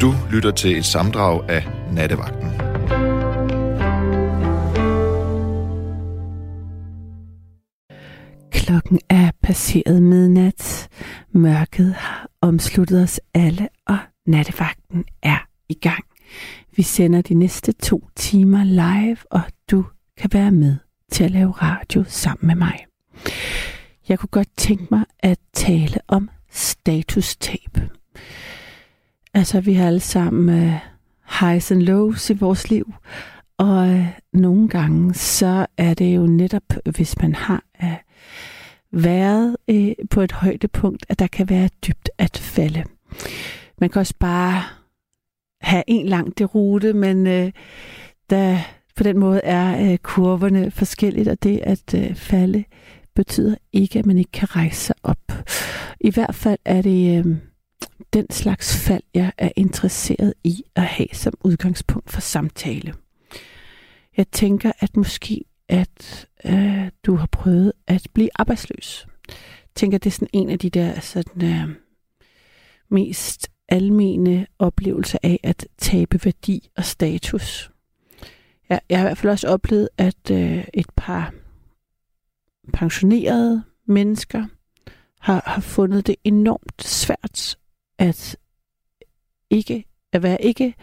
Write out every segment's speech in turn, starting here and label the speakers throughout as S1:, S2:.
S1: Du lytter til et samdrag af Nattevagten.
S2: Klokken er passeret midnat. Mørket har omsluttet os alle, og nattevagten er i gang. Vi sender de næste to timer live, og du kan være med til at lave radio sammen med mig. Jeg kunne godt tænke mig at tale om statustab. Altså, vi har alle sammen uh, highs and lows i vores liv, og uh, nogle gange så er det jo netop, hvis man har uh, været uh, på et højdepunkt, at der kan være dybt at falde. Man kan også bare have en lang rute, men uh, der, på den måde er uh, kurverne forskelligt, og det at uh, falde betyder ikke, at man ikke kan rejse sig op. I hvert fald er det øh, den slags fald, jeg er interesseret i at have som udgangspunkt for samtale. Jeg tænker, at måske at øh, du har prøvet at blive arbejdsløs. Jeg tænker, det er sådan en af de der sådan, øh, mest almene oplevelser af at tabe værdi og status. Jeg, jeg har i hvert fald også oplevet, at øh, et par pensionerede mennesker har, har fundet det enormt svært at ikke at være ikke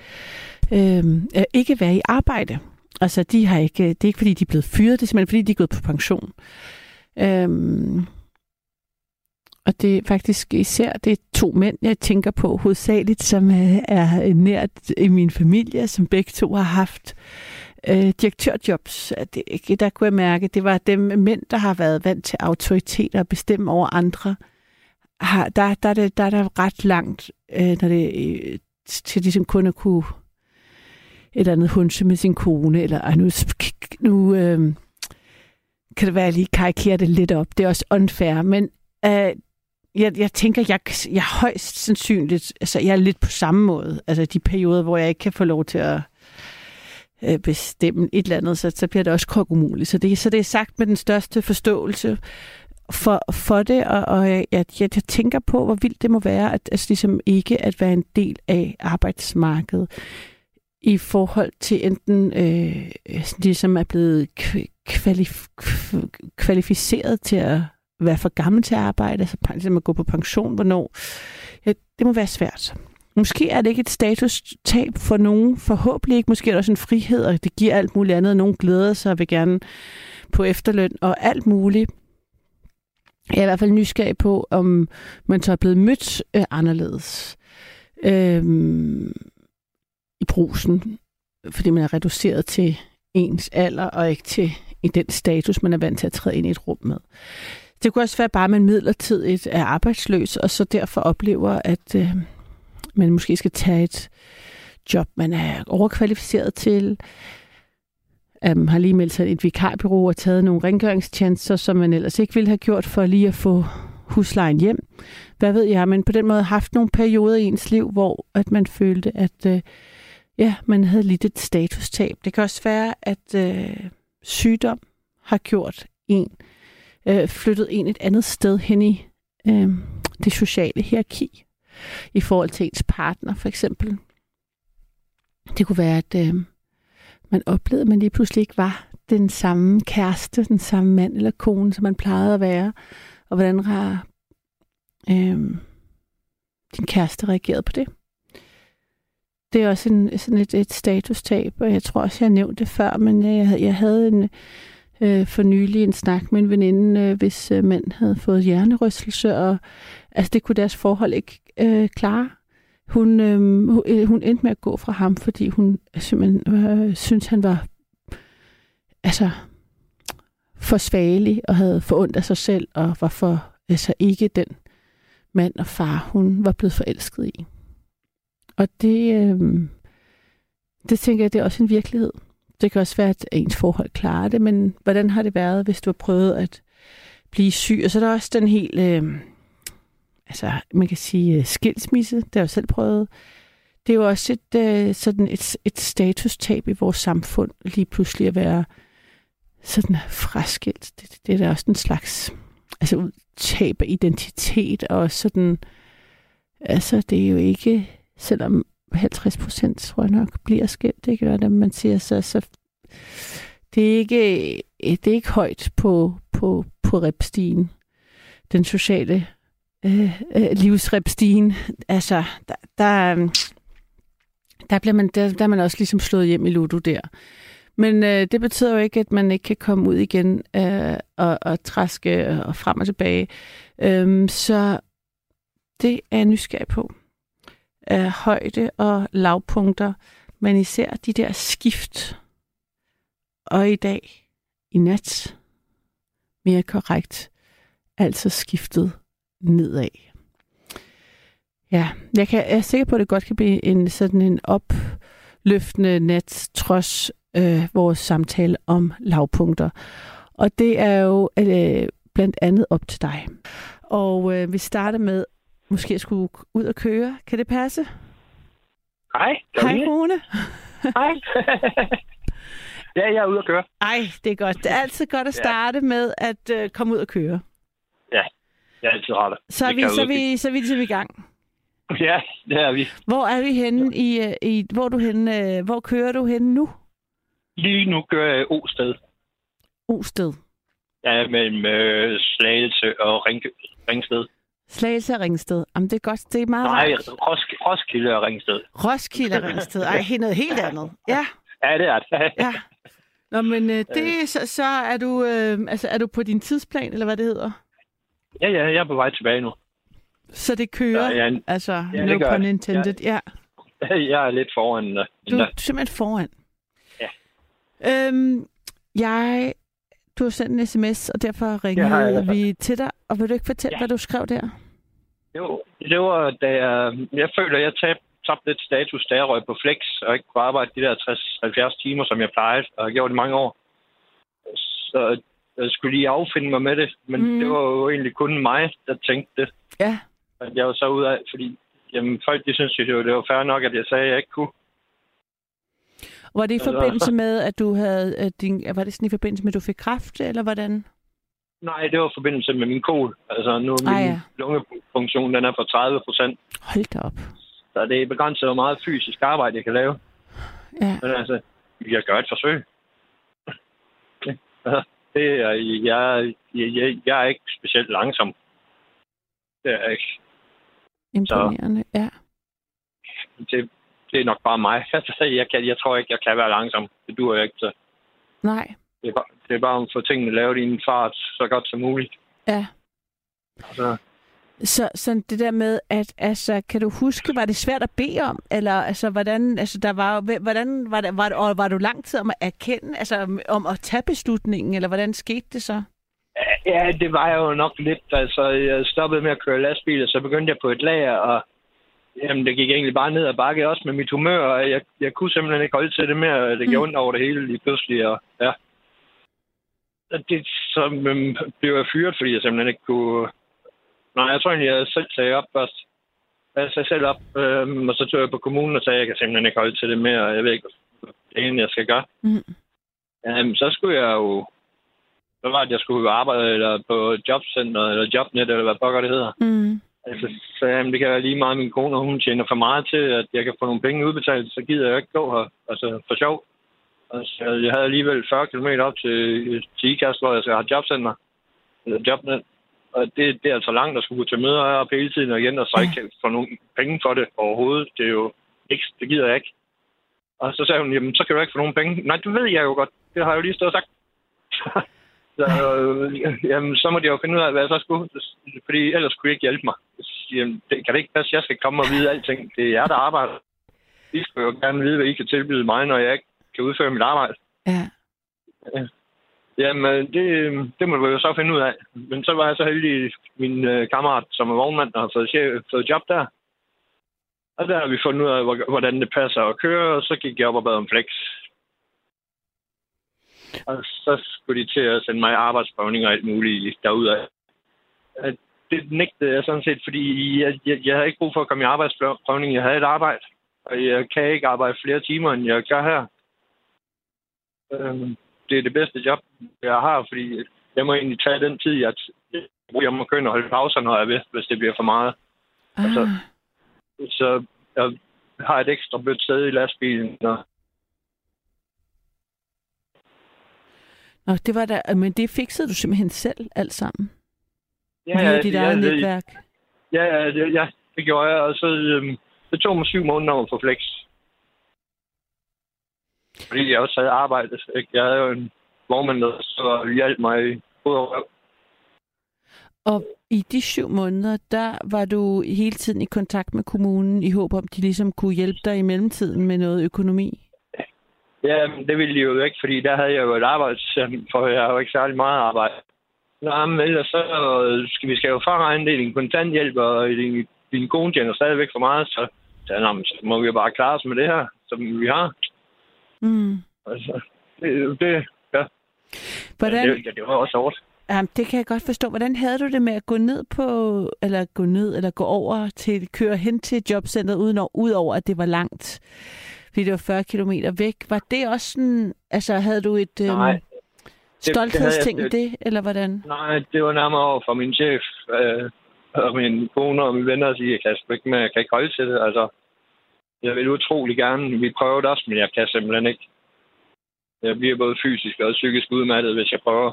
S2: øh, at ikke være i arbejde. Altså de har ikke det er ikke fordi de er blevet fyret, det er simpelthen fordi de er gået på pension. Øhm, og det er faktisk især det er to mænd, jeg tænker på hovedsageligt, som øh, er nært i min familie, som begge to har haft øh, direktørjobs. Det, der kunne jeg mærke, det var dem mænd, der har været vant til autoritet og bestemme over andre. Har, der, der, der, der er der ret langt, øh, når det øh, til ligesom kun at kunne et eller andet hunse med sin kone, eller ej, nu, nu øh, kan det være, at jeg lige karikerer det lidt op. Det er også unfair, men øh, jeg, jeg tænker, jeg, jeg højst sandsynligt, altså jeg er lidt på samme måde, altså de perioder, hvor jeg ikke kan få lov til at øh, bestemme et eller andet, så, så bliver det også kokumuligt. Så det, så det er sagt med den største forståelse for, for det, og, og jeg, jeg, jeg tænker på, hvor vildt det må være, at altså, ligesom ikke at være en del af arbejdsmarkedet i forhold til enten øh, øh ligesom er blevet kvalif- kvalificeret til at være for gammel til at arbejde, altså ligesom at gå på pension, hvornår. Ja, det må være svært. Måske er det ikke et statustab for nogen, forhåbentlig ikke. Måske er det også en frihed, og det giver alt muligt andet. Nogen glæder sig og vil gerne på efterløn og alt muligt. Jeg er i hvert fald nysgerrig på, om man så er blevet mødt øh, anderledes øh, i brusen, fordi man er reduceret til ens alder og ikke til i den status, man er vant til at træde ind i et rum med. Det kunne også være bare, at man midlertidigt er arbejdsløs, og så derfor oplever, at øh, man måske skal tage et job, man er overkvalificeret til, um, har lige meldt sig et vikarbyrå og taget nogle rengøringstjenester, som man ellers ikke ville have gjort for lige at få huslejen hjem. Hvad ved jeg, men på den måde haft nogle perioder i ens liv, hvor at man følte, at uh, ja, man havde lidt et statustab. Det kan også være, at uh, sygdom har gjort en, uh, flyttet en et andet sted hen i uh, det sociale hierarki i forhold til ens partner, for eksempel. Det kunne være, at øh, man oplevede, at man lige pludselig ikke var den samme kæreste, den samme mand eller kone, som man plejede at være. Og hvordan har øh, din kæreste reageret på det? Det er også en, sådan et, et statustab, og jeg tror også, jeg nævnte det før, men jeg, jeg havde en, øh, for nylig en snak med en veninde, øh, hvis øh, mand havde fået hjernerystelse, og altså, det kunne deres forhold ikke øh, klare. Hun, øhm, øh, hun endte med at gå fra ham, fordi hun simpelthen øh, syntes, han var altså, for svagelig og havde forundt af sig selv, og var for altså, ikke den mand og far, hun var blevet forelsket i. Og det, øh, det tænker jeg, det er også en virkelighed. Det kan også være, at ens forhold klarer det, men hvordan har det været, hvis du har prøvet at blive syg? Og så er der også den helt... Øh, altså, man kan sige øh, skilsmisse, det har jeg selv prøvet. Det er jo også et, uh, sådan et, et statustab i vores samfund, lige pludselig at være sådan fraskilt. Det, det er da også en slags altså, tab af identitet, og sådan, altså, det er jo ikke, selvom 50 procent, tror jeg nok, bliver skilt. det kan være det, man siger så, så det er ikke, det er ikke højt på, på, på repstigen. Den sociale øh, øh, livsrepstigen. Altså, der, der, øh, der, bliver man, der, der er man også ligesom slået hjem i Ludo der. Men øh, det betyder jo ikke, at man ikke kan komme ud igen øh, og, og træske øh, og frem og tilbage. Øhm, så det er jeg nysgerrig på. Øh, højde og lavpunkter, men især de der skift. Og i dag, i nat, mere korrekt, altså skiftet nedad. Ja, jeg, kan, jeg er sikker på, at det godt kan blive en sådan en opløftende nat, trods øh, vores samtale om lavpunkter. Og det er jo øh, blandt andet op til dig. Og øh, vi starter med, måske skulle ud og køre. Kan det passe?
S3: Hej.
S2: Hej, Rune.
S3: Hej. ja, jeg er ude at køre.
S2: Ej, det er godt. Det er altid godt at starte ja. med at øh, komme ud og køre.
S3: Ja, jeg altid ret.
S2: Så er vi, så, vi, så er vi ligesom i gang.
S3: Ja, det er vi.
S2: Hvor er vi henne i, øh, i hvor du henne, øh, hvor kører du henne nu?
S3: Lige nu kører jeg Osted.
S2: Osted?
S3: Ja, mellem øh, Slagelse og Ring, Ringsted.
S2: Slagelse og Ringsted. Jamen, det er godt. Det er meget
S3: Nej, Ros- Roskilde og Ringsted.
S2: Roskilde og Ringsted. Ej, noget helt andet. Ja.
S3: Ja, det er det.
S2: ja. Nå, men øh, det, så, så er du øh, altså er du på din tidsplan, eller hvad det hedder?
S3: Ja, ja, jeg er på vej tilbage nu.
S2: Så det kører, ja, ja, altså ja, no pun intended, ja.
S3: ja. Jeg er lidt foran. Uh,
S2: du er simpelthen foran.
S3: Ja.
S2: Øhm, jeg, du har sendt en sms, og derfor ringede ja, vi til dig. Og vil du ikke fortælle, ja. hvad du skrev der?
S3: Jo, det var, da jeg, jeg føler, at jeg tabte tabt lidt status, da jeg røg på flex, og ikke kunne arbejde de der 60-70 timer, som jeg plejede, og har gjort i mange år. Så jeg skulle lige affinde mig med det, men mm. det var jo egentlig kun mig, der tænkte det.
S2: Ja.
S3: At jeg var så ud af, fordi jamen, folk de synes jo, det var fair nok, at jeg sagde, at jeg ikke kunne.
S2: Var det i forbindelse med, at du havde at din, var det sådan i forbindelse med, at du fik kræft, eller hvordan?
S3: Nej, det var i forbindelse med min kol. Altså nu er min ah, ja. lungefunktion, den er på 30 procent.
S2: Hold da op.
S3: Så det er begrænset, hvor meget fysisk arbejde jeg kan lave.
S2: Ja.
S3: Men altså, jeg gør et forsøg. Det er, jeg, jeg, jeg er ikke specielt langsom. Det er ikke.
S2: Imponerende, så, ja.
S3: Det, det er nok bare mig. Jeg, kan, jeg tror ikke, jeg kan være langsom. Det duer jeg ikke til.
S2: Nej.
S3: Det er, bare, det er bare at få tingene lavet i en fart så godt som muligt.
S2: Ja.
S3: Altså,
S2: så, så det der med, at altså, kan du huske, var det svært at bede om? Eller altså, hvordan, altså, der var, hvordan var, det, var, det, og var du lang tid om at erkende, altså om at tage beslutningen, eller hvordan skete det så?
S3: Ja, det var jo nok lidt. Altså, jeg stoppede med at køre lastbil, og så begyndte jeg på et lager, og jamen, det gik egentlig bare ned ad bakke, også med mit humør, og jeg, jeg kunne simpelthen ikke holde til det mere. Det gik mm. ondt over det hele lige pludselig, og ja. Det, så um, blev jeg fyret, fordi jeg simpelthen ikke kunne Nej, jeg tror egentlig, jeg selv sagde op først. Jeg sagde selv op, øh, og så tog jeg på kommunen og sagde, at jeg kan simpelthen ikke holde til det mere, og jeg ved ikke, hvad det jeg skal gøre. Mm. Um, så skulle jeg jo... Så var det, at jeg skulle arbejde eller på jobcenter, eller jobnet, eller hvad pokker det hedder. Mm. Altså, så jamen, det kan være lige meget, min kone, hun tjener for meget til, at jeg kan få nogle penge udbetalt, så gider jeg ikke gå her, altså for sjov. Altså, jeg havde alligevel 40 km op til, til IKAST, hvor jeg skal have jobcenter, eller jobnet. Og det, det er altså langt at skulle til møder op hele tiden og igen, og så ikke få nogle penge for det overhovedet. Det er jo ikke, det gider jeg ikke. Og så sagde hun, jamen, så kan du ikke få nogen penge. Nej, det ved jeg jo godt. Det har jeg jo lige stået og sagt. så, øh, jamen, så må de jo finde ud af, hvad jeg så skulle. Fordi ellers kunne de ikke hjælpe mig. Jamen, det kan det ikke passe, jeg skal komme og vide alting. Det er jer, der arbejder. I skal jo gerne vide, hvad I kan tilbyde mig, når jeg ikke kan udføre mit arbejde.
S2: Ja.
S3: Jamen, øh, det, øh, det må vi jo så finde ud af. Men så var jeg så heldig, min øh, kammerat, som er vognmand, og har fået, chef, fået job der. Og der har vi fundet ud af, hvordan det passer at køre, og så gik jeg op og bad om flex. Og så skulle de til at sende mig arbejdsprøvning og alt muligt derudad. Det nægtede jeg sådan set, fordi jeg, jeg, jeg havde ikke brug for at komme i arbejdsprøvning. Jeg havde et arbejde, og jeg kan ikke arbejde flere timer, end jeg gør her. Øhm, det er det bedste job, jeg har, fordi jeg må egentlig tage den tid, jeg, jeg må køre og holde pauser, når jeg ved, hvis det bliver for meget. Ah. Altså, så jeg har et ekstra blødt sæde i lastbilen. Og,
S2: Nå, det var der, men det fikset du simpelthen selv alt sammen?
S3: ja,
S2: Via dit eget
S3: det-
S2: netværk?
S3: Ja, ja, det, ja, det gjorde jeg, og så øhm, det tog mig syv måneder at få flex. Fordi jeg også havde arbejdet. Ikke? Jeg havde jo en vognmand, der så hjalp mig i og.
S2: Og i de syv måneder, der var du hele tiden i kontakt med kommunen i håb om, de ligesom kunne hjælpe dig i mellemtiden med noget økonomi?
S3: Ja, det ville de jo ikke, fordi der havde jeg jo et arbejde, for jeg har jo ikke særlig meget arbejde. Nå, men ellers så skal vi skal jo fraregne det i din kontanthjælp, og din, din kone tjener stadigvæk for meget, så, så, nå, så må vi jo bare klare os med det her, som vi har.
S2: Mm.
S3: Altså, det, det, ja.
S2: Hvordan,
S3: det, ja, det var også hårdt.
S2: Jamen, det kan jeg godt forstå. Hvordan havde du det med at gå ned på, eller gå ned, eller gå over til, køre hen til jobcentret, uden udover at det var langt? Fordi det var 40 kilometer væk. Var det også sådan, altså havde du et
S3: Nej.
S2: øhm, stolthedsting
S3: det
S2: det, det, eller hvordan?
S3: Nej, det var nærmere over for min chef øh, og min kone og mine venner at sige, at jeg kan, ikke, men jeg kan ikke holde til det. Altså, jeg vil utrolig gerne. Vi prøvede også, men jeg kan simpelthen ikke. Jeg bliver både fysisk og psykisk udmattet, hvis jeg prøver.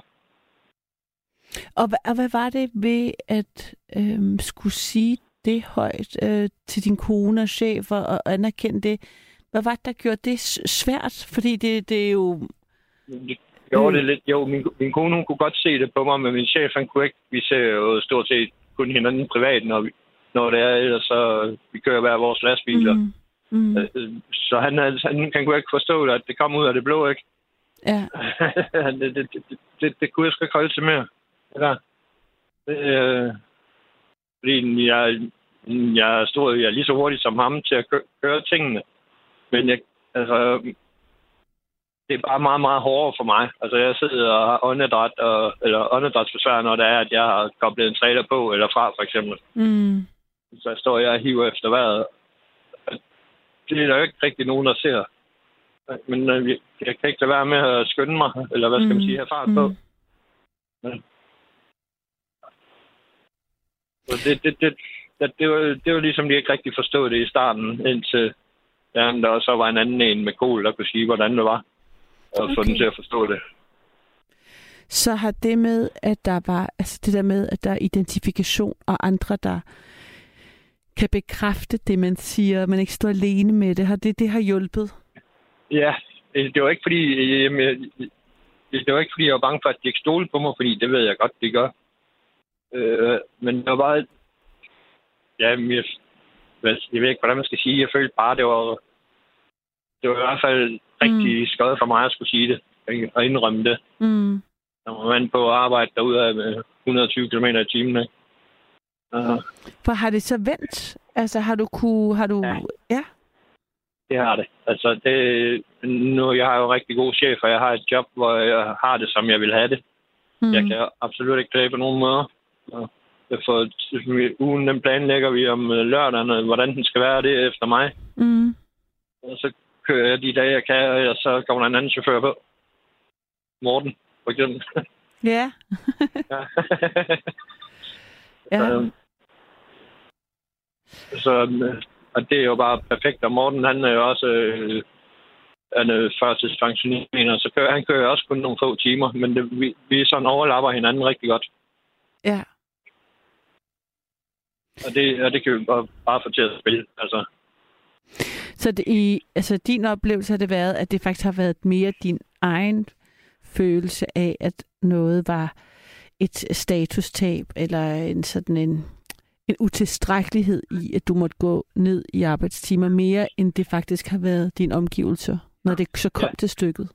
S2: Og, og hvad var det ved at øhm, skulle sige det højt øh, til din kone og chef og, og anerkende det? Hvad var det, der gjorde det svært? Fordi det, det er jo...
S3: Det gjorde
S2: Mm.
S3: det lidt. Jo, min, min kone hun kunne godt se det på mig, men min chef han kunne ikke. Vi ser jo stort set kun hinanden privat, når, vi, når det er, ellers så vi kører hver vores lastbiler. Mm.
S2: Mm,
S3: Øh, Så han, han, han kunne ikke forstå det, at det kom ud af det blå, ikke?
S2: ja.
S3: det, det, det, det, det kunne jeg sgu ikke holde til mere. Det der. Det, øh, fordi jeg, jeg, stor, jeg er lige så hurtig som ham til at kø- køre tingene. Men jeg, altså, det er bare meget, meget hårdere for mig. Altså, jeg sidder og har åndedræt, og, eller åndedrætsbesvær, når det er, at jeg har koblet en trailer på eller fra, for eksempel.
S2: Mm,
S3: Så står jeg og hiver efter vejret. Det er der jo ikke rigtig nogen, der ser. Men øh, jeg- jeg kan ikke lade være med at skynde mig, eller hvad skal man
S2: Mm.
S3: sige, have fart på.
S2: mm.
S3: Så det, det, det, det, det, var, det var ligesom, de ikke rigtig forstod det i starten, indtil ja, der så var en anden en med kol, der kunne sige, hvordan det var. Og okay. få den til at forstå det.
S2: Så har det med, at der var, altså det der med, at der er identifikation og andre, der kan bekræfte det, man siger, man ikke står alene med det, har det, det har hjulpet?
S3: Ja, det det var ikke fordi, øh, jamen, det det var ikke fordi, jeg var bange for, at de ikke stole på mig, fordi det ved jeg godt, de gør. Øh, men det var bare... Ja, jeg, jeg ved ikke, hvordan man skal sige. Jeg følte bare, det var... Det var i hvert fald rigtig mm. skødt for mig at skulle sige det, og indrømme det.
S2: Mm.
S3: Når man på at arbejde derude med 120 km i timen. Ikke? Uh,
S2: For har det så vendt? Altså har du kunne, har du,
S3: Ja.
S2: ja,
S3: det har det. Altså, det, nu jeg har jo rigtig god chef, og jeg har et job, hvor jeg har det, som jeg vil have det.
S2: mm.
S3: Jeg kan absolut ikke klage på nogen måde. Og For ugen den planlægger vi om øh, lørdagen, og hvordan den skal være det efter mig.
S2: Mm.
S3: Og så kører jeg de dage, jeg kan, og så kommer der en anden chauffør på. Morten, for eksempel.
S2: Ja.
S3: ja.
S2: Ja.
S3: Så, så, øh, og det er jo bare perfekt. Og Morten, han er jo også øh, han er førtidspensioneret, så kører, han kører også kun nogle få timer, men det, vi, vi sådan overlapper hinanden rigtig godt.
S2: Ja.
S3: Og det, og det kan vi bare, bare få til at spille. Altså,
S2: Så det i, altså din oplevelse har det været, at det faktisk har været mere din egen følelse af, at noget var et statustab, eller en sådan en, en utilstrækkelighed i, at du måtte gå ned i arbejdstimer, mere end det faktisk har været din omgivelser, når det så kom
S3: Ja.
S2: til stykket.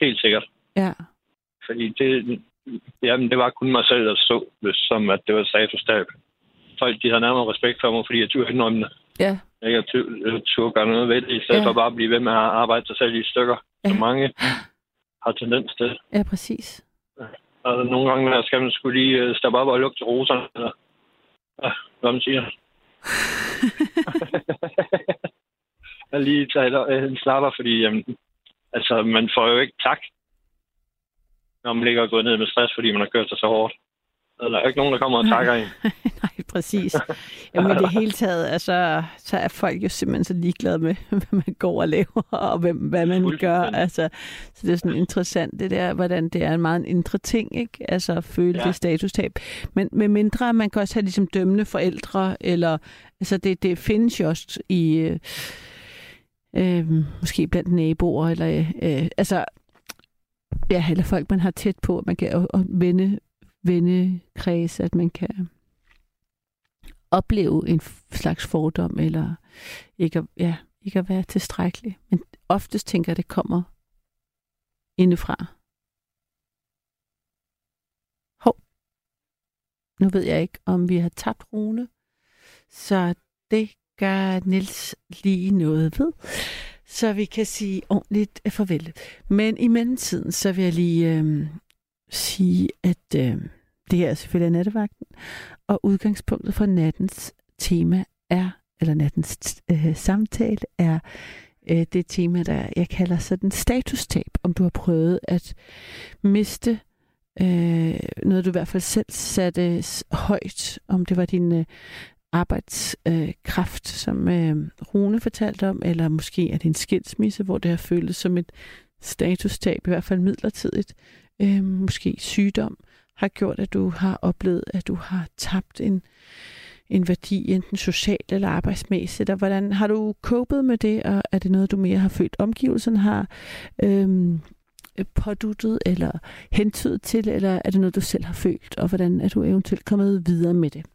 S3: helt sikkert.
S2: Ja.
S3: Fordi det, jamen, det var kun mig selv, der så, som at det var statustab. Folk de havde nærmere respekt for mig, fordi jeg turde indrømme det.
S2: Ja.
S3: Jeg turde, turde gøre noget ved det, i stedet
S2: Ja.
S3: for bare at blive ved med at arbejde sig selv i stykker,
S2: Ja.
S3: som mange har tendens til.
S2: Ja, præcis.
S3: Og nogle gange skal man skulle lige øh, stoppe op og lukke til roserne, eller hvad man siger. og lige tage øh, en slapper, fordi jamen, altså, man får jo ikke tak, når man ligger og går ned med stress, fordi man har kørt sig så hårdt. Der er ikke nogen, der kommer og takker en.
S2: Nej, præcis. Jamen i det hele taget, altså, så er folk jo simpelthen så ligeglade med, hvad man går og laver, og hvem, hvad man gør. Altså, så det er sådan interessant, det der, hvordan det er en meget en indre ting, ikke? Altså at føle ja. det statustab. Men med mindre, man kan også have ligesom dømmende forældre, eller, altså det, det findes jo også i, øh, øh, måske blandt naboer, eller, øh, altså, ja, eller folk, man har tæt på, man kan og vende, vennekreds, at man kan opleve en slags fordom, eller ikke at, ja, ikke at være tilstrækkelig. Men oftest tænker jeg, det kommer indefra. Hov. Nu ved jeg ikke, om vi har tabt Rune. Så det gør Nils lige noget ved. Så vi kan sige ordentligt farvel. Men i mellemtiden, så vil jeg lige øh, sige, at øh, det her er selvfølgelig nattevagten, og udgangspunktet for nattens tema er, eller nattens øh, samtale er øh, det tema, der jeg kalder sådan statustab, om du har prøvet at miste øh, noget, du i hvert fald selv satte højt, om det var din øh, arbejdskraft, øh, som øh, Rune fortalte om, eller måske er det en skilsmisse, hvor det har føltes som et statustab, i hvert fald midlertidigt, øh, måske sygdom, har gjort, at du har oplevet, at du har tabt en, en værdi, enten socialt eller arbejdsmæssigt, og hvordan har du copet med det, og er det noget, du mere har følt omgivelsen har øhm, påduttet eller hentydet til, eller er det noget, du selv har følt, og hvordan er du eventuelt kommet videre med det?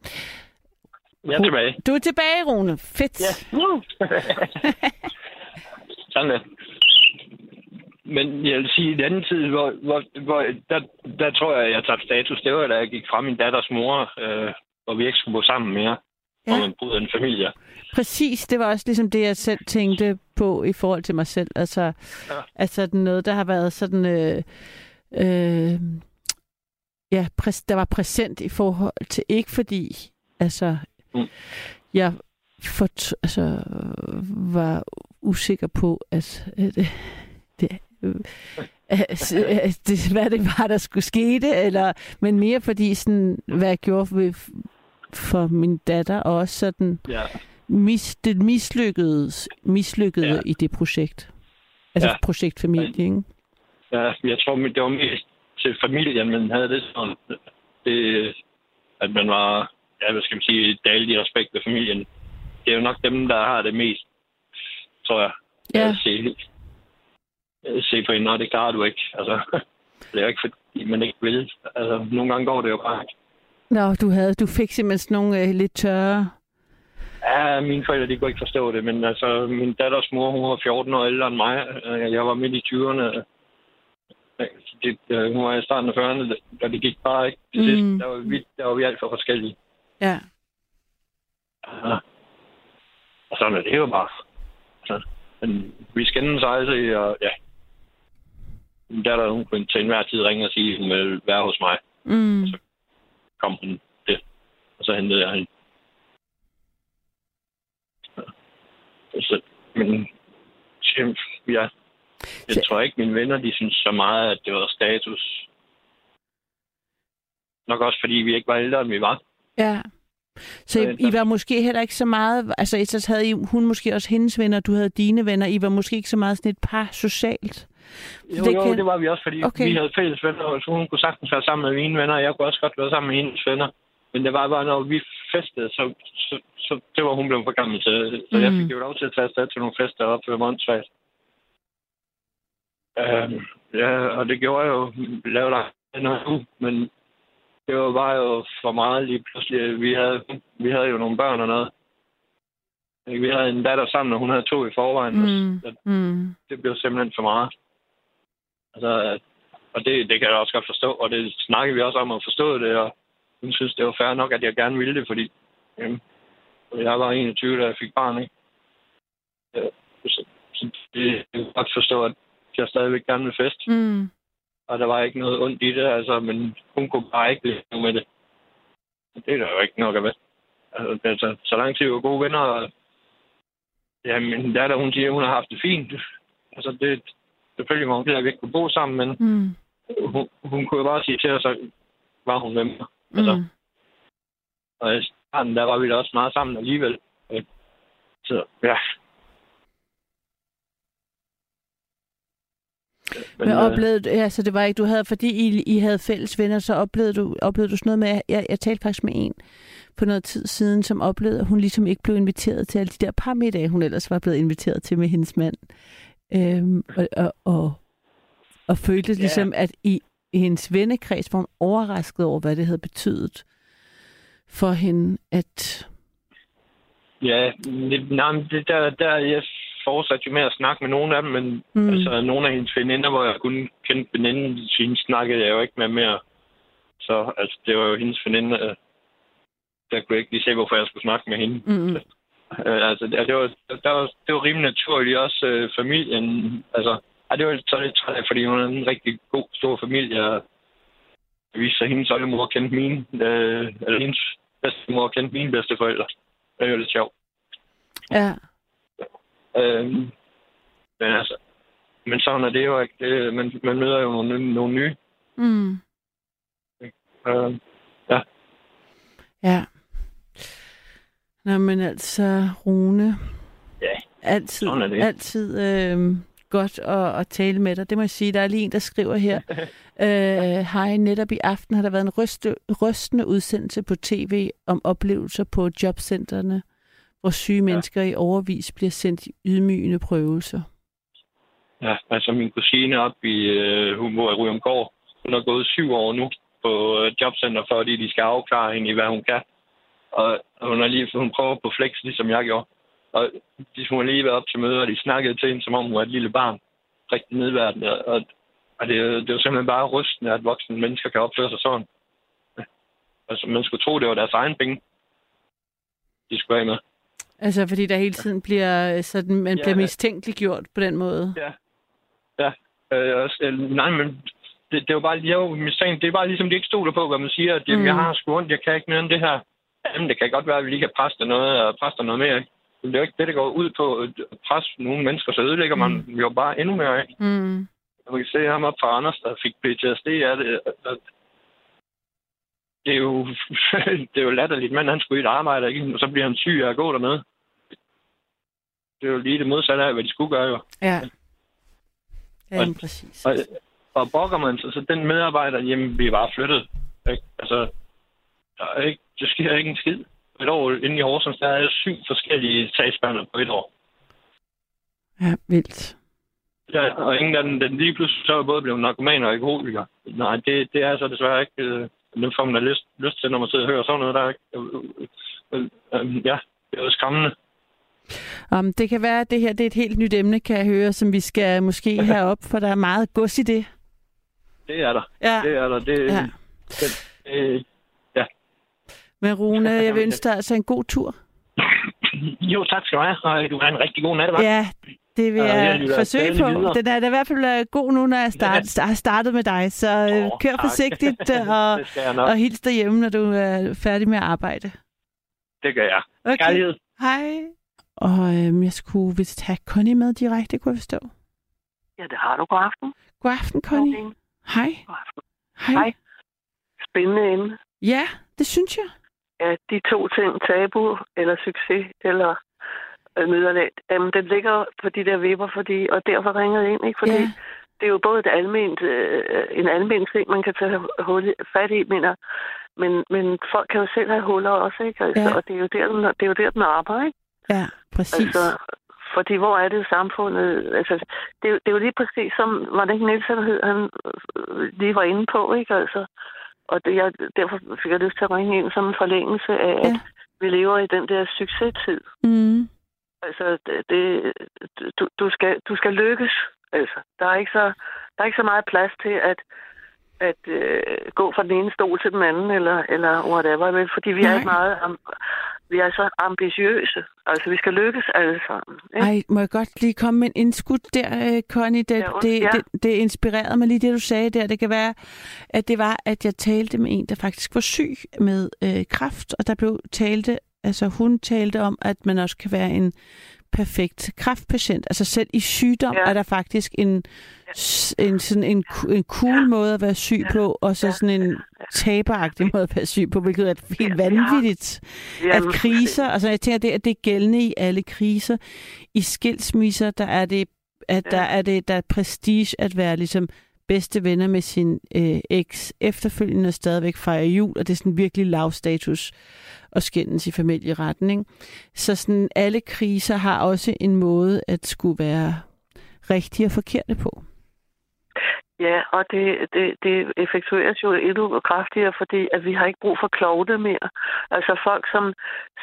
S3: Jeg er tilbage.
S2: Du er tilbage, Rune. Fedt.
S3: Ja. Sådan det. Men jeg vil sige, i den anden tid, hvor, hvor, hvor der, der tror jeg, jeg tabte status. Det var, da jeg gik fra min datters mor, øh, og vi ikke skulle bo sammen mere. Ja. Og man bryder en familie.
S2: Præcis, det var også ligesom det, jeg selv tænkte på i forhold til mig selv. Altså, ja. altså noget, der har været sådan... Øh, øh, ja, præs, der var præsent i forhold til, ikke fordi, altså, mm. jeg for, altså, var usikker på, at øh, det, det, hvad det var, der skulle ske det, eller, men mere fordi, sådan, hvad jeg gjorde ved, for min datter, og også sådan, ja. mis, det mislykkede, mislykkede ja. i det projekt. Altså ja. projekt familie, ikke?
S3: Ja, jeg tror, det var mest til familien, man havde det sådan, det, at man var, ja, hvad skal man sige, dalt i respekt ved familien. Det er jo nok dem, der har det mest, tror jeg. Ja. At se, Øh, se på hende, og det klarer du ikke. Altså, det er ikke fordi, man ikke vil. Altså, nogle gange går det jo bare ikke.
S2: Nå, du, havde, du fik simpelthen nogle øh, lidt tørre...
S3: Ja, mine forældre, de kunne ikke forstå det, men altså, min datters mor, hun var 14 år ældre end mig. Øh, jeg var midt i 20'erne. Det, øh, hun var i starten af 40'erne, og det gik bare ikke. Det sidste, mm. der, var vi, der var vi alt for forskellige.
S2: Ja.
S3: ja. Og sådan er det jo bare. Så, men vi skændes aldrig, og ja, min datter, hun kunne til enhver tid ringe og sige, at hun ville være hos mig.
S2: Mm.
S3: Og så kom hun det, og så hentede jeg hende. Så, men ja, jeg tror ikke, mine venner, de synes så meget, at det var status. Nok også, fordi vi ikke var ældre, end vi var.
S2: Ja. Så I, I var måske heller ikke så meget, altså så havde I, hun måske også hendes venner, du havde dine venner, I var måske ikke så meget sådan et par socialt?
S3: Jo, det, jo, kan... det var vi også, fordi okay. vi havde fælles venner, og så hun kunne sagtens være sammen med mine venner, og jeg kunne også godt være sammen med hendes venner. Men det var bare, når vi festede, så, så, så det var hun blevet for gammel til. Så mm. jeg fik jo lov til at tage afsted til nogle fester op ved Montsvagt. Uh, ja, og det gjorde jeg jo, lavede der noget men det var bare jo for meget lige pludselig. Vi havde, vi havde jo nogle børn og noget. Vi havde en datter sammen, og hun havde to i forvejen. Mm. Så mm. Det blev simpelthen for meget. Altså, og det, det kan jeg også godt forstå, og det snakkede vi også om at forstå det, og hun synes, det var fair nok, at jeg gerne ville det, fordi jamen, jeg var 21, da jeg fik barn, ikke? Så, så det, jeg kan godt forstå, at jeg stadigvæk gerne vil fest.
S2: Mm.
S3: Og der var ikke noget ondt i det, altså, men hun kunne bare ikke leve med det. Det er der jo ikke nok af. Altså, altså, så lang tid vi var gode venner, og jamen, der, der hun siger, hun har haft det fint. Altså, det, selvfølgelig var hun ked at vi ikke kunne bo sammen, men mm. hun, hun kunne jo bare sige til os, så var hun med mig. Altså,
S2: Mm.
S3: og i starten, der var vi da også meget sammen alligevel. Så ja.
S2: Men, Men oplevede du, altså det var ikke, du havde, fordi I, I havde fælles venner, så oplevede du, oplevede du sådan noget med, jeg, jeg talte faktisk med en på noget tid siden, som oplevede, at hun ligesom ikke blev inviteret til alle de der par middage, hun ellers var blevet inviteret til med hendes mand. Øhm, og, og, og, og følte
S3: Ja.
S2: ligesom, at i, i hendes vennekreds var hun overrasket over, hvad det havde betydet for hende, at...
S3: Ja, nej, det der, der, jeg fortsatte jo med at snakke med nogle af dem, men
S2: Mm.
S3: altså nogle af hendes veninder, hvor jeg kun kendte veninden, hende snakkede jeg jo ikke med mere. Så altså, det var jo hendes veninde, øh, der kunne jeg ikke lige se, hvorfor jeg skulle snakke med hende.
S2: Mm,
S3: Øh, altså, det, det, var, der var, det var rimelig naturligt også øh, familien. Altså, ej, det var så lidt træt, fordi hun havde en rigtig god, stor familie. Det viste sig, at hendes oldemor kendte mine, øh, eller hendes bedstemor kendte mine bedsteforældre. Det var lidt sjovt.
S2: ja,
S3: Øhm, men altså, men sådan er det jo ikke. Det, man, man møder jo nogle, nogle nye.
S2: mm,
S3: Øh,
S2: ja. Nå, men altså, Rune,
S3: Ja,
S2: altid,
S3: sådan er det.
S2: altid øh, godt at, at tale med dig. Det må jeg sige. Der er lige en, der skriver her. øh, Hej, netop i aften har der været en ryste, rystende udsendelse på tv om oplevelser på jobcentrene, hvor syge mennesker i overvis bliver sendt i ydmygende prøvelser.
S3: ja, altså min kusine op i, øh, hun bor i Ryomgård. Hun har gået syv år nu på øh, jobcenter, fordi de skal afklare hende i, hvad hun kan. Og hun, har lige, hun prøver på flex, ligesom jeg gjorde. Og de, hun har lige været op til møder, og de snakkede til hende, som om hun var et lille barn. Rigtig nedværdigende. Og, og det, er- det jo simpelthen bare rystende, at voksne mennesker kan opføre sig sådan. Altså, man skulle tro, det var deres egen penge, de skulle af med.
S2: Altså, fordi der hele tiden bliver sådan, man
S3: Ja.
S2: bliver mistænkeliggjort på den måde.
S3: Ja. Ja. Øh, også- øh, nej, men det, det var bare, jeg jo mistænkt, det er bare ligesom, de ikke stoler på, hvad man siger. At,
S2: Mm.
S3: jeg har sgu ondt, jeg kan ikke mere end det her. Jamen, det kan godt være, at vi lige kan presse dig noget, og presse dig noget mere. Ikke? Men det er jo ikke det, det går ud på at presse nogle mennesker, så ødelægger man
S2: Mm.
S3: jo bare endnu mere. Ikke?
S2: Mm.
S3: Man kan se ham op fra Anders, der fik PTSD af det. Det er jo, det er jo latterligt, men han skulle i et arbejde, ikke? og så bliver han syg af at gå dernede. Det er jo lige det modsatte af, hvad de skulle gøre, jo.
S2: Ja. Ja,
S3: Og-
S2: præcis.
S3: Og, og brokker man sig, så den medarbejder, jamen, vi er bare flyttet. Ikke? Altså, der er ikke, det sker ikke en skid. Et år inde i Horsens, der er syv forskellige sagsbehandlere på et år.
S2: Ja, vildt.
S3: Ja, og ingen af dem, den lige pludselig så er både blevet narkoman og alkoholiker. Nej, det, det er så desværre ikke. Øh, det får man da lyst, lyst til, når man sidder og hører sådan noget der. Ikke? Øh, øh, øh, ja, det er jo skræmmende.
S2: Um, det kan være, at det her det er et helt nyt emne, kan jeg høre, som vi skal måske have op, for der er meget gods i det.
S3: Det er der.
S2: Ja,
S3: Det er der. Det,
S2: ja.
S3: det, det,
S2: Men Rune, jeg vil ønske dig altså en god tur.
S3: jo, tak skal du have. Og du har en rigtig god nattevagt.
S2: Ja, det vil
S3: Ja, jeg
S2: jeg forsøge på.
S3: videre.
S2: Den er da i hvert fald øh, god nu, når jeg start, har startet med dig. Så
S3: Åh,
S2: kør
S3: tak.
S2: forsigtigt øh, og, og hils derhjemme, når du er færdig med at arbejde.
S3: Det gør jeg.
S2: Okay.
S3: Kærlighed.
S2: Hej. Og øhm, jeg skulle vist have Connie med direkte, kunne jeg forstå.
S4: Ja, det har du. God aften.
S2: God aften, Connie.
S4: Karoline.
S2: Hej.
S4: God aften.
S2: Hej.
S4: Hej. Spændende emne.
S2: Ja, det synes jeg.
S4: Ja, de to ting, tabu eller succes eller nederlag, jamen, den ligger på de der vipper, fordi, og derfor ringede jeg ind, ikke? Fordi
S2: Ja.
S4: det er jo både et alment, øh, en almen ting, man kan tage hul, fat i, mener men, men folk kan jo selv have huller også, ikke? Altså,
S2: Ja.
S4: Og det er, jo der, den, det er jo der, den arbejder, ikke?
S2: Ja, præcis.
S4: Altså, fordi hvor er det samfundet? Altså, det, er jo- det er jo lige præcis som, var det ikke Niels, han hed, han øh, lige var inde på, ikke? Altså, og det, jeg, derfor fik jeg lyst til at ringe ind som en forlængelse af,
S2: Ja.
S4: at vi lever i den der succestid.
S2: Mm.
S4: Altså, det, du, du, skal, du skal lykkes. Altså, der er ikke så, der er ikke så meget plads til at, at øh, gå fra den ene stol til den anden, eller, eller whatever, vel? fordi vi
S2: Nej.
S4: er meget am, vi er så ambitiøse. Altså, vi skal lykkes alle sammen. Ikke?
S2: Ej, må jeg godt lige komme med en indskud der, øh, Connie? Det,
S4: Ja,
S2: det,
S4: ja.
S2: det, det inspirerede mig lige, det du sagde der. Det kan være, at det var, at jeg talte med en, der faktisk var syg med øh, kræft, og der blev talte, altså hun talte om, at man også kan være en perfekt kræftpatient. Altså selv i sygdom ja. er der faktisk en, en, sådan en, en cool måde at være syg ja. på, og så sådan en taberagtig måde at være syg på, hvilket er helt vanvittigt. At kriser, altså jeg tænker, det, at det er gældende i alle kriser. I skilsmisser, der er det at der er det der er prestige at være ligesom bedste venner med sin øh, eks efterfølgende stadigvæk fejre jul, og det er sådan virkelig lav status og skændes i familieretten. Ikke? Så sådan alle kriser har også en måde at skulle være rigtige og forkerte på.
S4: Ja, og det, det, det effektueres jo endnu kraftigere, fordi at vi har ikke brug for klovne mere. Altså folk, som,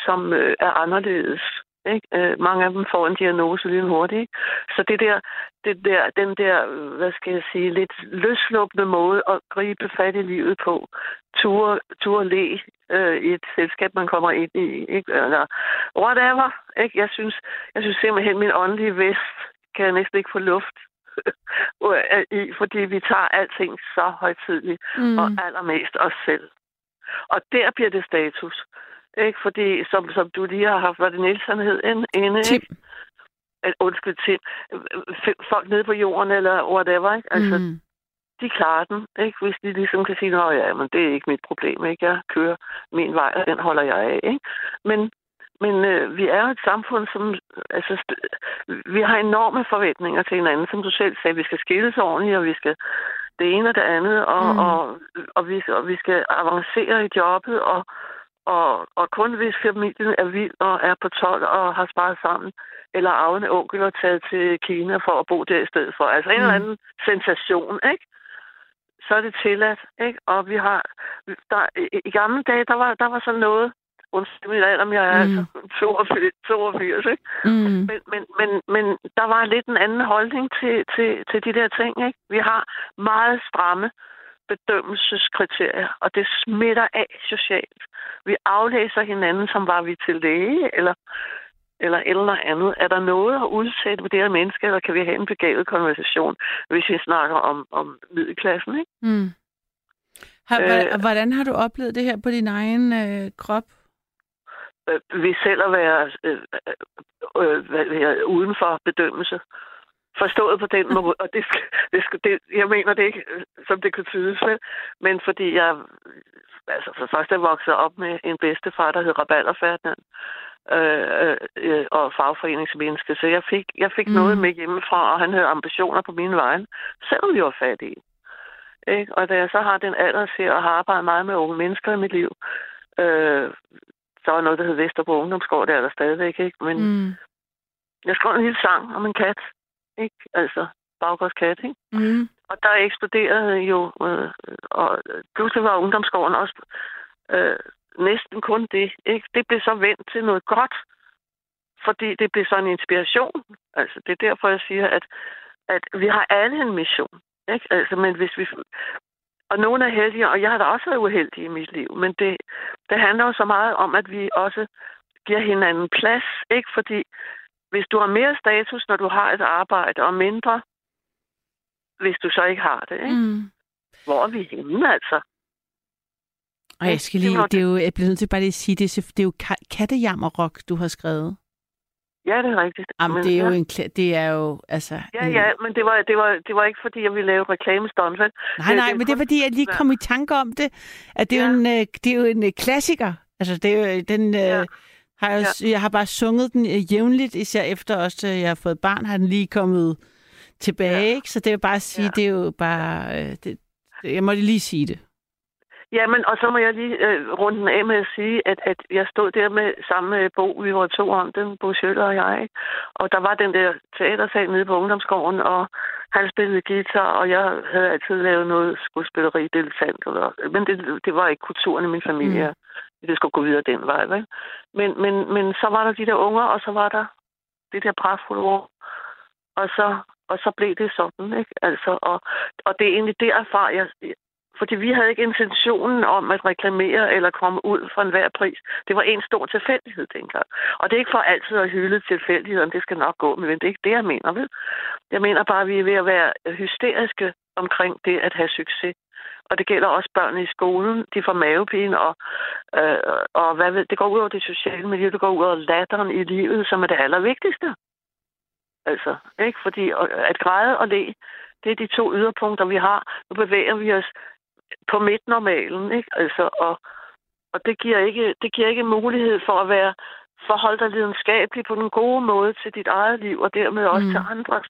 S4: som øh, er anderledes. Ikke? Øh, mange af dem får en diagnose lige hurtigt. Ikke? Så det der, det der, den der, hvad skal jeg sige, lidt løsluppende måde at gribe fat i livet på, ture, ture le øh, i et selskab, man kommer ind i, ikke? eller whatever. Ikke? Jeg, synes, jeg synes simpelthen, min åndelige vest kan jeg næsten ikke få luft i, fordi vi tager alting så højtidligt, mm. og allermest os selv. Og der bliver det status. Ikke? Fordi, som, som du lige har haft, var det Niels, han hed? En, ene, Tim. Ikke? Undskyld, Tim. Folk nede på jorden, eller whatever, ikke? Altså, mm. de klarer den, ikke? Hvis de ligesom kan sige, at ja, men det er ikke mit problem, ikke? Jeg kører min vej, og den holder jeg af, ikke? Men, men øh, vi er jo et samfund, som... Altså, vi har enorme forventninger til hinanden, som du selv sagde. Vi skal skilles ordentligt, og vi skal det ene og det andet, og, mm. og, og, vi, og vi skal avancere i jobbet, og og, og kun hvis familien er vild og er på 12 og har sparet sammen, eller arvende onkel og taget til Kina for at bo der i stedet for. Altså en mm. eller anden sensation, ikke? Så er det tilladt, ikke? Og vi har... Der, i, I gamle dage, der var, der var sådan noget... Undskyld mit alder, jeg er mm. altså 82, 82 ikke? Mm. Men, men, men, men der var lidt en anden holdning til, til, til de der ting, ikke? Vi har meget stramme bedømmelseskriterier, og det smitter af socialt. Vi aflæser hinanden, som var vi til læge, eller, eller eller andet. Er der noget at udsætte på det her menneske, eller kan vi have en begavet konversation, hvis vi snakker om, om middelklassen, ikke? Mm.
S2: Har, øh, hvordan har du oplevet det her på din egen øh, krop?
S4: Øh, ved selv at være øh, øh, øh, uden for bedømmelse. Forstået på den måde, og det, det, det, jeg mener det ikke, som det kan tydes, vel? men fordi jeg, altså for først er vokset op med en bedstefar, der hed Raballer Ferdinand, øh, øh, og fagforeningsmenneske, så jeg fik, jeg fik mm. noget med hjemmefra, og han havde ambitioner på mine vejen, selvom vi var fattige. Ikke? Og da jeg så har den alder til at have arbejdet meget med unge mennesker i mit liv, øh, så var noget, der hed Vesterbro Ungdomsgård, der er der stadigvæk, ikke? Men mm. jeg skrev en lille sang om en kat, ikke? Altså, baggårdskat, ikke? Mm. Og der eksploderede jo, øh, og pludselig var ungdomsgården også øh, næsten kun det. Ikke? Det blev så vendt til noget godt, fordi det blev sådan en inspiration. Altså, det er derfor, jeg siger, at, at vi har alle en mission. Ikke? Altså, men hvis vi... Og nogle er heldige, og jeg har da også været uheldig i mit liv, men det, det handler jo så meget om, at vi også giver hinanden plads, ikke? Fordi hvis du har mere status, når du har et arbejde, og mindre, hvis du så ikke har det. Ikke? Mm. Hvor er vi henne, altså?
S2: Og jeg skal lige, det er jo, jeg bliver nødt til bare lige at sige, det er, det er jo kattejammerrock, du har skrevet.
S4: Ja, det er rigtigt.
S2: Jamen, men, det er jo ja. en, det er jo, altså...
S4: Ja, ja, men det var, det, var, det var ikke, fordi jeg ville lave reklamestånd, vel?
S2: Nej, nej, det, men det er, fordi jeg lige kom i tanke om det, at det, ja. er, jo en, øh, det er jo en øh, klassiker. Altså, det er jo den... Ja. Øh, har jeg, ja. jeg har bare sunget den jævnligt, især efter også, at jeg har fået barn, har den lige kommet tilbage. Ja. Ikke? Så det er bare at sige, ja. det er jo bare... Det, jeg må lige sige det.
S4: Ja, men og så må jeg lige øh, runde den af med at sige, at, at jeg stod der med samme bog, vi var to om den, Bo Schøller og jeg. Og der var den der teatersal nede på ungdomsgården, og han spillede guitar, og jeg havde altid lavet noget skuespilleri, dilettant. Eller, men det, det var ikke kulturen i min familie. Mm. Det skulle gå videre den vej, vel? Men, men, men så var der de der unger, og så var der det der pragtfulde ord. Og så, og så blev det sådan, ikke? Altså, og, og det er egentlig derfra, jeg, fordi vi havde ikke intentionen om at reklamere eller komme ud for enhver pris. Det var en stor tilfældighed dengang. Og det er ikke for altid at hylde tilfældigheden, det skal nok gå, men det er ikke det, jeg mener, vel? Jeg mener bare, at vi er ved at være hysteriske omkring det at have succes. Og det gælder også børn i skolen. De får mavepine, og, øh, og hvad ved, det går ud over det sociale miljø, det går ud over latteren i livet, som er det allervigtigste. Altså, ikke? Fordi at græde og le, det er de to yderpunkter, vi har. Nu bevæger vi os på midtnormalen, ikke? Altså, og, og det, giver ikke, det giver ikke mulighed for at være forholde dig lidenskabeligt på den gode måde til dit eget liv, og dermed også mm. til andres.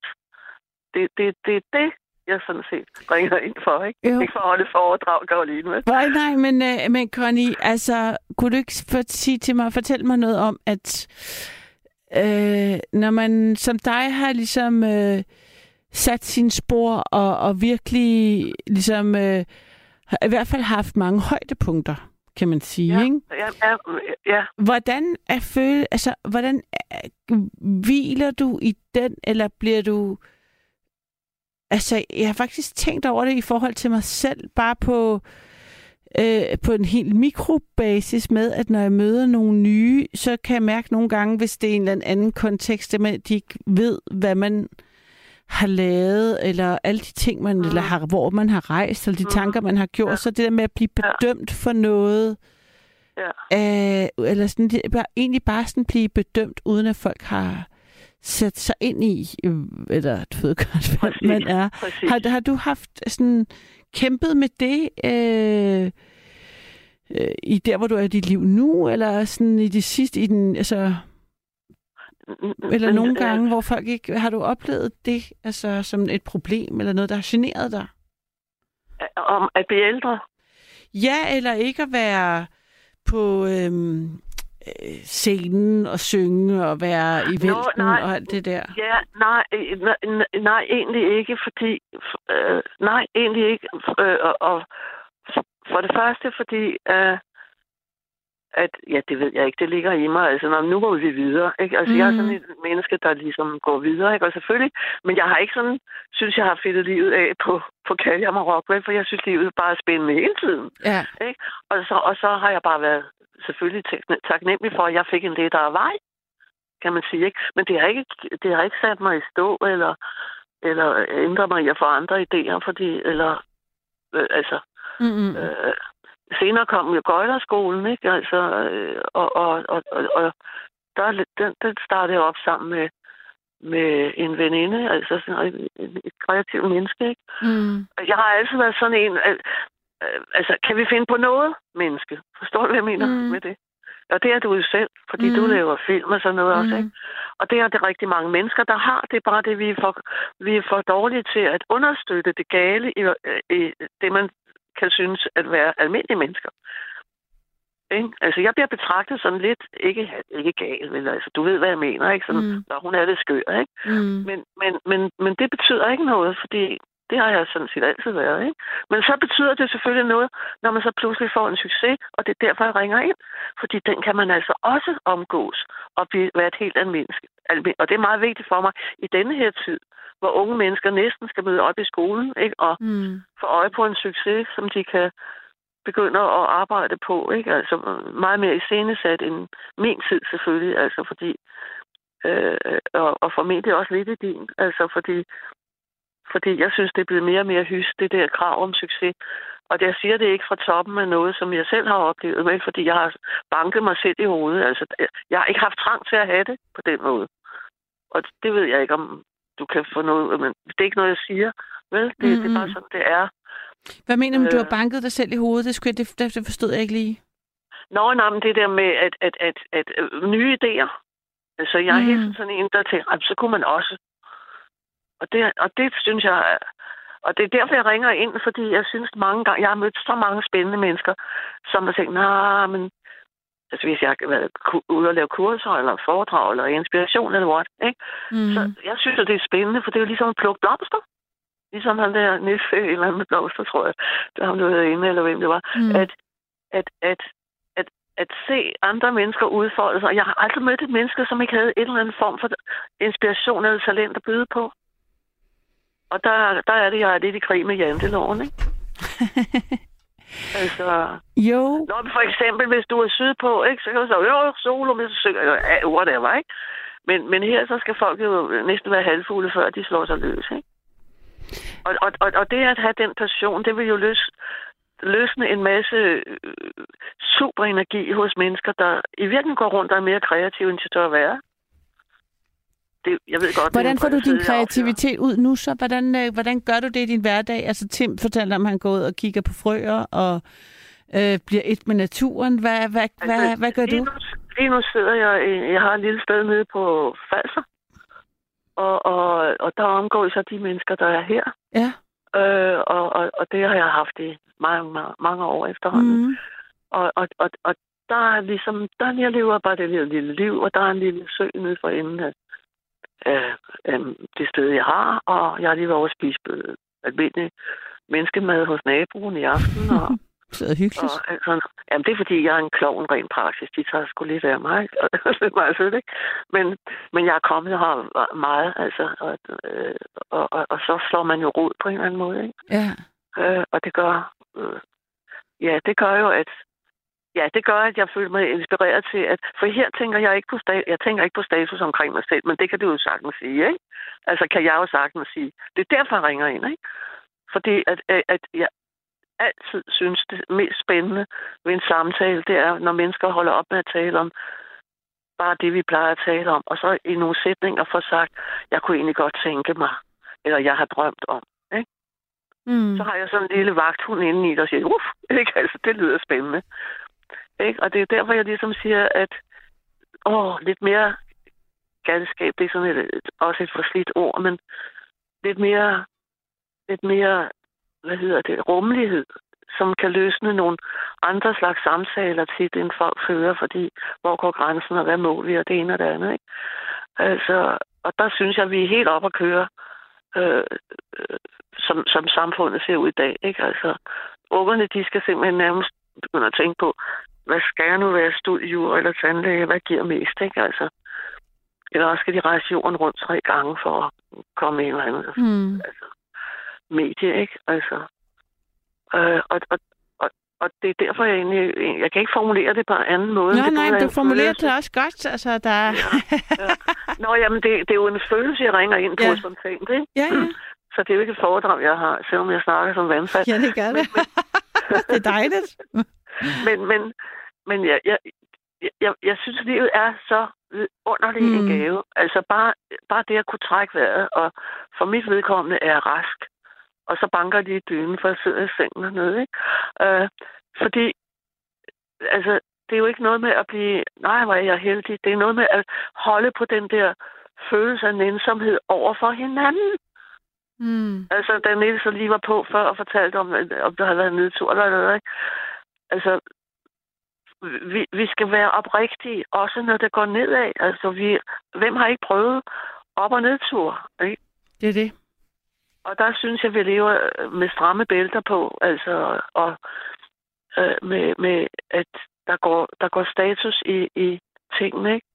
S4: Det, det, det er det, jeg sådan set bringer ind for, ikke? Jo. Ikke for at holde foredrag, Karoline. Med.
S2: Nej, nej, men, uh, men Connie, altså, kunne du ikke for, sige til mig, fortælle mig noget om, at uh, når man som dig har ligesom uh, sat sine spor og, og virkelig ligesom uh, i hvert fald haft mange højdepunkter, kan man sige,
S4: ja,
S2: ikke?
S4: Ja, ja, ja.
S2: Hvordan er føle, altså, hvordan er, hviler du i den, eller bliver du... Altså, jeg har faktisk tænkt over det i forhold til mig selv, bare på, øh, på en helt mikrobasis med, at når jeg møder nogle nye, så kan jeg mærke nogle gange, hvis det er en eller anden kontekst, at de ikke ved, hvad man har lavet, eller alle de ting, man, mm. eller har, hvor man har rejst, eller de mm. tanker, man har gjort, ja. så det der med at blive bedømt ja. for noget, ja. øh, eller sådan, det, bare, egentlig bare sådan blive bedømt, uden at folk har sat sig ind i, øh, eller du ved godt, hvad man er. Har, har du haft sådan kæmpet med det øh, øh, i der, hvor du er i dit liv nu, eller sådan i det sidste, i den, altså eller nogle øh, gange, hvor folk ikke... Har du oplevet det altså, som et problem, eller noget, der har generet dig?
S4: Om at blive ældre?
S2: Ja, eller ikke at være på øhm, øh, scenen og synge og være i vælten Nå, og alt det der.
S4: Ja, nej, nej, nej egentlig ikke, fordi... Øh, nej, egentlig ikke. Øh, og, og for det første, fordi... Øh, at, ja, det ved jeg ikke, det ligger i mig. Altså, når, nu går vi videre, ikke? Altså, mm. jeg er sådan et menneske, der ligesom går videre, ikke? Og selvfølgelig, men jeg har ikke sådan, synes jeg har fedtet livet af på, på Kaljam og Rockwell, for jeg synes, livet bare er spændende hele tiden.
S2: Ja.
S4: Ikke? Og, så, og så har jeg bare været selvfølgelig taknemmelig for, at jeg fik en lettere vej, kan man sige, ikke? Men det har ikke, det har ikke sat mig i stå, eller, eller ændret mig i at få andre idéer, fordi, eller, øh, altså, mm-hmm. øh, senere kom jo Gøjlerskolen, ikke? Altså, øh, og, og, og, og, og der, den, den startede jeg op sammen med, med en veninde, altså sådan et, et, kreativt menneske, ikke? Mm. Jeg har altid været sådan en, at, altså, kan vi finde på noget menneske? Forstår du, hvad jeg mener mm. med det? Og det er du jo selv, fordi mm. du laver film og sådan noget mm. også, ikke? Og det er det rigtig mange mennesker, der har. Det er bare det, vi er for, vi er for dårlige til at understøtte det gale i, i det, man kan synes at være almindelige mennesker. Ikke? Altså, jeg bliver betragtet sådan lidt, ikke, ikke gal, men altså, du ved, hvad jeg mener, ikke? Sådan, mm. når hun er lidt skør, ikke? Mm. Men, men, men, men det betyder ikke noget, fordi det har jeg sådan set altid været, ikke? Men så betyder det selvfølgelig noget, når man så pludselig får en succes, og det er derfor, jeg ringer ind. Fordi den kan man altså også omgås og blive, være et helt almindeligt menneske. Og det er meget vigtigt for mig i denne her tid, hvor unge mennesker næsten skal møde op i skolen, ikke? Og mm. få øje på en succes, som de kan begynde at arbejde på, ikke? Altså meget mere iscenesat end min tid selvfølgelig, altså fordi øh, og, og formentlig også lidt i din, altså fordi fordi jeg synes, det er blevet mere og mere hys, det der krav om succes. Og det, jeg siger det ikke fra toppen af noget, som jeg selv har oplevet, men fordi jeg har banket mig selv i hovedet. Altså, jeg har ikke haft trang til at have det på den måde. Og det ved jeg ikke, om du kan få noget... Men det er ikke noget, jeg siger. Vel? Det, mm-hmm. det er bare sådan, det er.
S2: Hvad mener du, øh, du har øh. banket dig selv i hovedet? Det, skulle det, det forstod jeg ikke lige.
S4: Nå, nej, men det der med at, at, at, at, at øh, nye idéer. Altså, jeg er mm. helt sådan en, der tænker, så kunne man også. Og det, og det synes jeg... Og det er derfor, jeg ringer ind, fordi jeg synes mange gange, jeg har mødt så mange spændende mennesker, som har tænkt, nej, men altså hvis jeg har været ude og lave kurser, eller foredrag, eller inspiration, eller what, ikke? Mm. Så jeg synes, at det er spændende, for det er jo ligesom at plukke blomster. Ligesom han der Nisse, eller med blomster, tror jeg, der ham, du havde inde, eller hvem det var. Mm. At, at, at, at, at se andre mennesker udfolde sig. Jeg har aldrig mødt et menneske, som ikke havde en eller anden form for inspiration eller talent at byde på. Og der, der er det, jeg er lidt i krig med janteloven, ikke? altså,
S2: jo.
S4: Når for eksempel, hvis du er sydpå, ikke, så kan du sige, jo, solo, hvis du synger, whatever, ikke? Men, men her, så skal folk jo næsten være halvfugle, før de slår sig løs, ikke? Og, og, og, og det at have den passion, det vil jo løse, løsne en masse øh, superenergi hos mennesker, der i virkeligheden går rundt og er mere kreative, end de tør at være. Det, jeg ved godt,
S2: Hvordan får du din kreativitet ud nu så? Hvordan, øh, hvordan gør du det i din hverdag? Altså Tim fortalte om, at han går ud og kigger på frøer og øh, bliver et med naturen. Hvad, hvad, hvad,
S4: Altså,
S2: hvad gør
S4: lige
S2: du?
S4: Nu, lige nu sidder jeg, i- jeg har et lille sted nede på Falser, og, og, og der omgår så de mennesker, der er her.
S2: Ja.
S4: Øh, og, og, og det har jeg haft i mange, mange, mange år efterhånden.
S2: Mm.
S4: Og, og, og, og der er ligesom, der jeg lever bare det lille, lille liv, og der er en lille sø nede for enden af, af, af det sted, jeg har, og jeg har lige været over at spise øh, almindelig menneskemad hos naboen i aften, og,
S2: Så hyggeligt.
S4: og altså, jamen, det er fordi, jeg er en klovn rent praksis. De tager sgu lidt af mig. det er meget sødt, ikke? Men, men jeg er kommet her meget, altså, og, øh, og, og, og, så slår man jo rod på en eller anden måde, ikke?
S2: Ja.
S4: Øh, og det gør, øh, ja, det gør jo, at Ja, det gør, at jeg føler mig inspireret til, at... For her tænker jeg ikke på, sta- jeg tænker ikke på status omkring mig selv, men det kan du jo sagtens sige, ikke? Altså, kan jeg jo sagtens sige. Det er derfor, jeg ringer ind, ikke? Fordi at, at, at jeg altid synes, det mest spændende ved en samtale, det er, når mennesker holder op med at tale om bare det, vi plejer at tale om, og så i nogle sætninger får sagt, jeg kunne egentlig godt tænke mig, eller jeg har drømt om.
S2: Mm.
S4: Så har jeg sådan en lille vagthund inde i, der siger, uff, ikke? Altså, det lyder spændende. Ikke? Og det er derfor, jeg ligesom siger, at åh, lidt mere galskab, det er sådan et, også et forslidt ord, men lidt mere, lidt mere, hvad hedder det, rummelighed, som kan løsne nogle andre slags samtaler tit, end folk fører, fordi hvor går grænsen, og hvad må vi, og det ene og det andet, ikke? Altså, og der synes jeg, vi er helt op at køre, øh, øh, som, som samfundet ser ud i dag, ikke? Altså, ungerne, de skal simpelthen nærmest begynde at tænke på, hvad skal jeg nu være, studiejur eller tandlæge, hvad giver mest, ikke? Altså, eller også skal de rejse jorden rundt tre gange for at komme i en eller anden
S2: Mm.
S4: medie, ikke? Altså, øh, og, og, og, og det er derfor, jeg egentlig... Jeg kan ikke formulere det på en anden måde.
S2: Nej,
S4: Det
S2: nej, men du formulerer
S4: følelse.
S2: det også godt. Altså, der... er-
S4: Nå, jamen, det, det er jo en følelse, jeg ringer ind på
S2: Ja.
S4: ja. spontant, ikke?
S2: ja, ja.
S4: Så det er jo ikke et foredrag, jeg har, selvom jeg snakker som vandfald.
S2: Ja, det gør det. det er dejligt.
S4: Men, men, men jeg, jeg, jeg, jeg, synes, at livet er så underlig mm.
S2: Mm.
S4: en gave. Altså bare, bare det at kunne trække vejret, og for mit vedkommende er jeg rask. Og så banker de i dynen, for jeg sidder i sengen dernede, ikke? Øh, fordi, altså, det er jo ikke noget med at blive, nej, hvor er jeg heldig. Det er noget med at holde på den der følelse af nænsomhed over for hinanden.
S2: Mm.
S4: Altså, da Niels så lige var på før og fortalte om, om der havde været en nedtur eller noget, ikke? Altså, vi, vi skal være oprigtige, også når det går nedad. Altså, vi, hvem har ikke prøvet op- og nedtur, ikke?
S2: Det er det.
S4: Og der synes jeg, vi lever øh, med stramme bælter på, altså, og øh, med, med, at der går, der går status i, i tingene, ikke?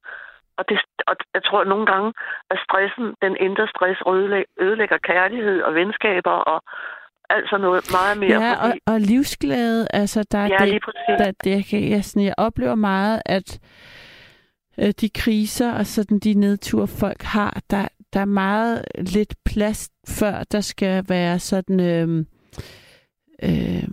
S4: Og, det, og jeg tror at nogle gange, at stressen, den indre stress, ødelægger, ødelægger kærlighed og venskaber og alt sådan noget meget mere.
S2: Ja, og,
S4: fordi,
S2: og livsglæde, altså der er
S4: ja,
S2: det, der, det jeg, jeg, sådan, jeg oplever meget, at øh, de kriser og sådan de nedture, folk har, der, der er meget lidt plads, før der skal være sådan... Øh, øh,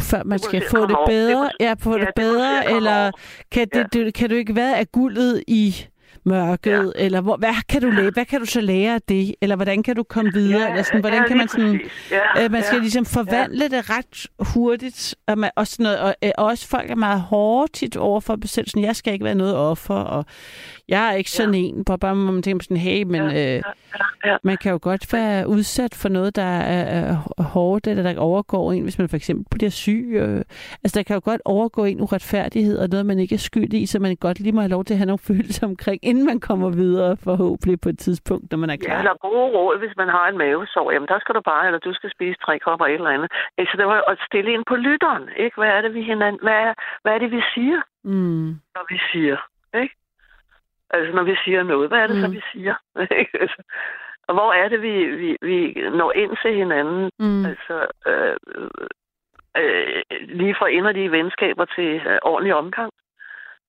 S2: før man skal få det bedre, ja, få det bedre, eller kan, det, det, kan du ikke være af guldet i mørket, ja. eller hvor, hvad kan du lære, hvad kan du så lære af det, eller hvordan kan du komme videre, eller sådan, hvordan
S4: ja,
S2: kan man sådan.
S4: Ja,
S2: Øh, man skal
S4: ja.
S2: ligesom forvandle ja. det ret hurtigt. Og, man, og, sådan noget, og øh, også folk er meget hårde tit over for sig selv. Sådan, jeg skal ikke være noget offer, og jeg er ikke sådan ja. en. Bare, bare man tænke sådan, hey, men
S4: Ja,
S2: øh,
S4: ja.
S2: man kan jo godt være udsat for noget, der er, hårdt, eller der overgår en, hvis man for eksempel bliver syg. Øh, altså, der kan jo godt overgå en uretfærdighed, og noget, man ikke er skyld i, så man godt lige må have lov til at have nogle følelser omkring, inden man kommer videre forhåbentlig på et tidspunkt, når man er
S4: Ja,
S2: klar.
S4: eller gode råd, hvis man har en mavesår. Jamen, der skal du bare, eller du skal spise tre kopper et eller andet. Altså, det var at stille ind på lytteren, ikke? Hvad er det, vi, hinanden, hvad er, hvad er det, vi siger,
S2: Mm.
S4: når vi siger, ikke? Altså, når vi siger noget, hvad er det mm. så, vi siger? Og hvor er det, vi, vi, vi når ind til hinanden?
S2: Mm.
S4: Altså, øh, øh, lige fra inderlige venskaber til øh, ordentlig omgang.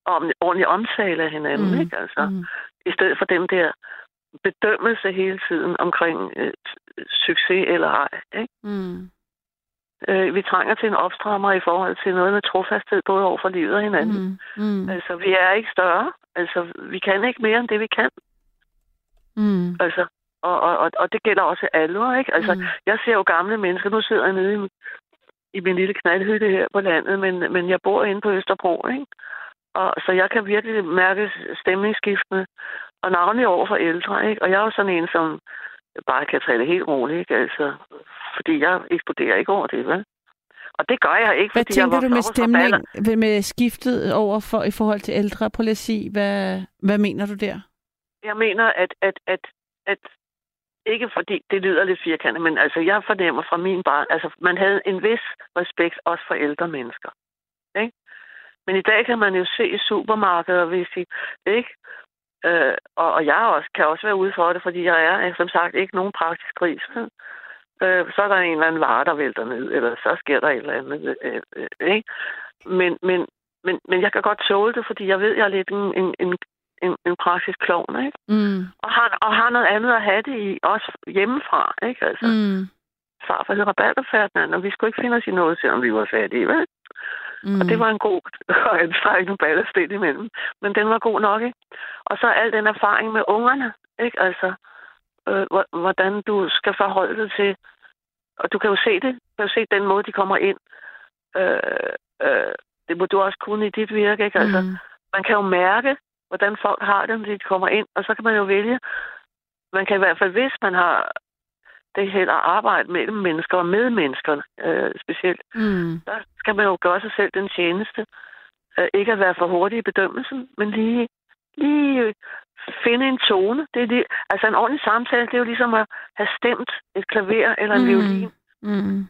S4: Og om, ordentlig omtale af hinanden,
S2: Mm.
S4: ikke? Altså,
S2: Mm.
S4: i stedet for den der bedømmelse hele tiden omkring øh, succes eller ej. Ikke?
S2: Mm.
S4: Øh, vi trænger til en opstrammer i forhold til noget med trofasthed, både over for livet og hinanden.
S2: Mm. Mm.
S4: Altså, vi er ikke større. Altså, vi kan ikke mere end det, vi kan.
S2: Mm.
S4: Altså, og, og, og, og det gælder også alle, ikke? Altså,
S2: Mm.
S4: jeg ser jo gamle mennesker. Nu sidder jeg nede i, i min lille knaldhytte her på landet, men, men jeg bor inde på Østerbro, ikke? Og, så jeg kan virkelig mærke stemningsskiftene, og navnlig over for ældre, ikke? Og jeg er jo sådan en, som bare kan det helt roligt, ikke? Altså, fordi jeg eksploderer ikke over det, vel? Og det gør jeg ikke,
S2: Hvad
S4: fordi jeg
S2: tænker
S4: var
S2: du med stemning, ved- med skiftet over for, i forhold til ældre? Prøv lige at sige, hvad, hvad mener du der?
S4: Jeg mener, at, at, at, at ikke fordi det lyder lidt firkantet, men altså jeg fornemmer fra min barn, altså man havde en vis respekt også for ældre mennesker. Ikke? Men i dag kan man jo se i supermarkeder, hvis de, ikke? Øh, og, og jeg også, kan også være ude for det, fordi jeg er, som sagt, ikke nogen praktisk gris. Hm? Øh, så er der en eller anden vare, der vælter ned, eller så sker der et eller andet. Øh, øh, øh, ikke? Men, men, men, men jeg kan godt tåle det, fordi jeg ved, jeg er lidt en, en, en, en, en praktisk klovn, ikke?
S2: Mm.
S4: Og har, og har noget andet at have det i, også hjemmefra, ikke? Altså, mm. Farfar hed Rabalder Ferdinand, og vi skulle ikke finde os i noget, selvom vi var fattige, vel?
S2: Mm.
S4: Og det var en god og anstrengende ballast ind imellem. Men den var god nok, ikke? Og så al den erfaring med ungerne, ikke? Altså, øh, hvor- hvordan du skal forholde dig til... Og du kan jo se det. Du kan jo se den måde, de kommer ind. Øh, øh, det må du også kunne i dit virke, ikke? Altså,
S2: Mm.
S4: man kan jo mærke, hvordan folk har det, når de kommer ind, og så kan man jo vælge. Man kan i hvert fald, hvis man har det held at arbejde mellem mennesker og med mennesker, øh, specielt,
S2: Mm.
S4: der skal man jo gøre sig selv den tjeneste. Øh, ikke at være for hurtig i bedømmelsen, men lige, lige øh, finde en tone. Det er lige, altså en ordentlig samtale, det er jo ligesom at have stemt et klaver eller en
S2: Mm.
S4: violin,
S2: Mm.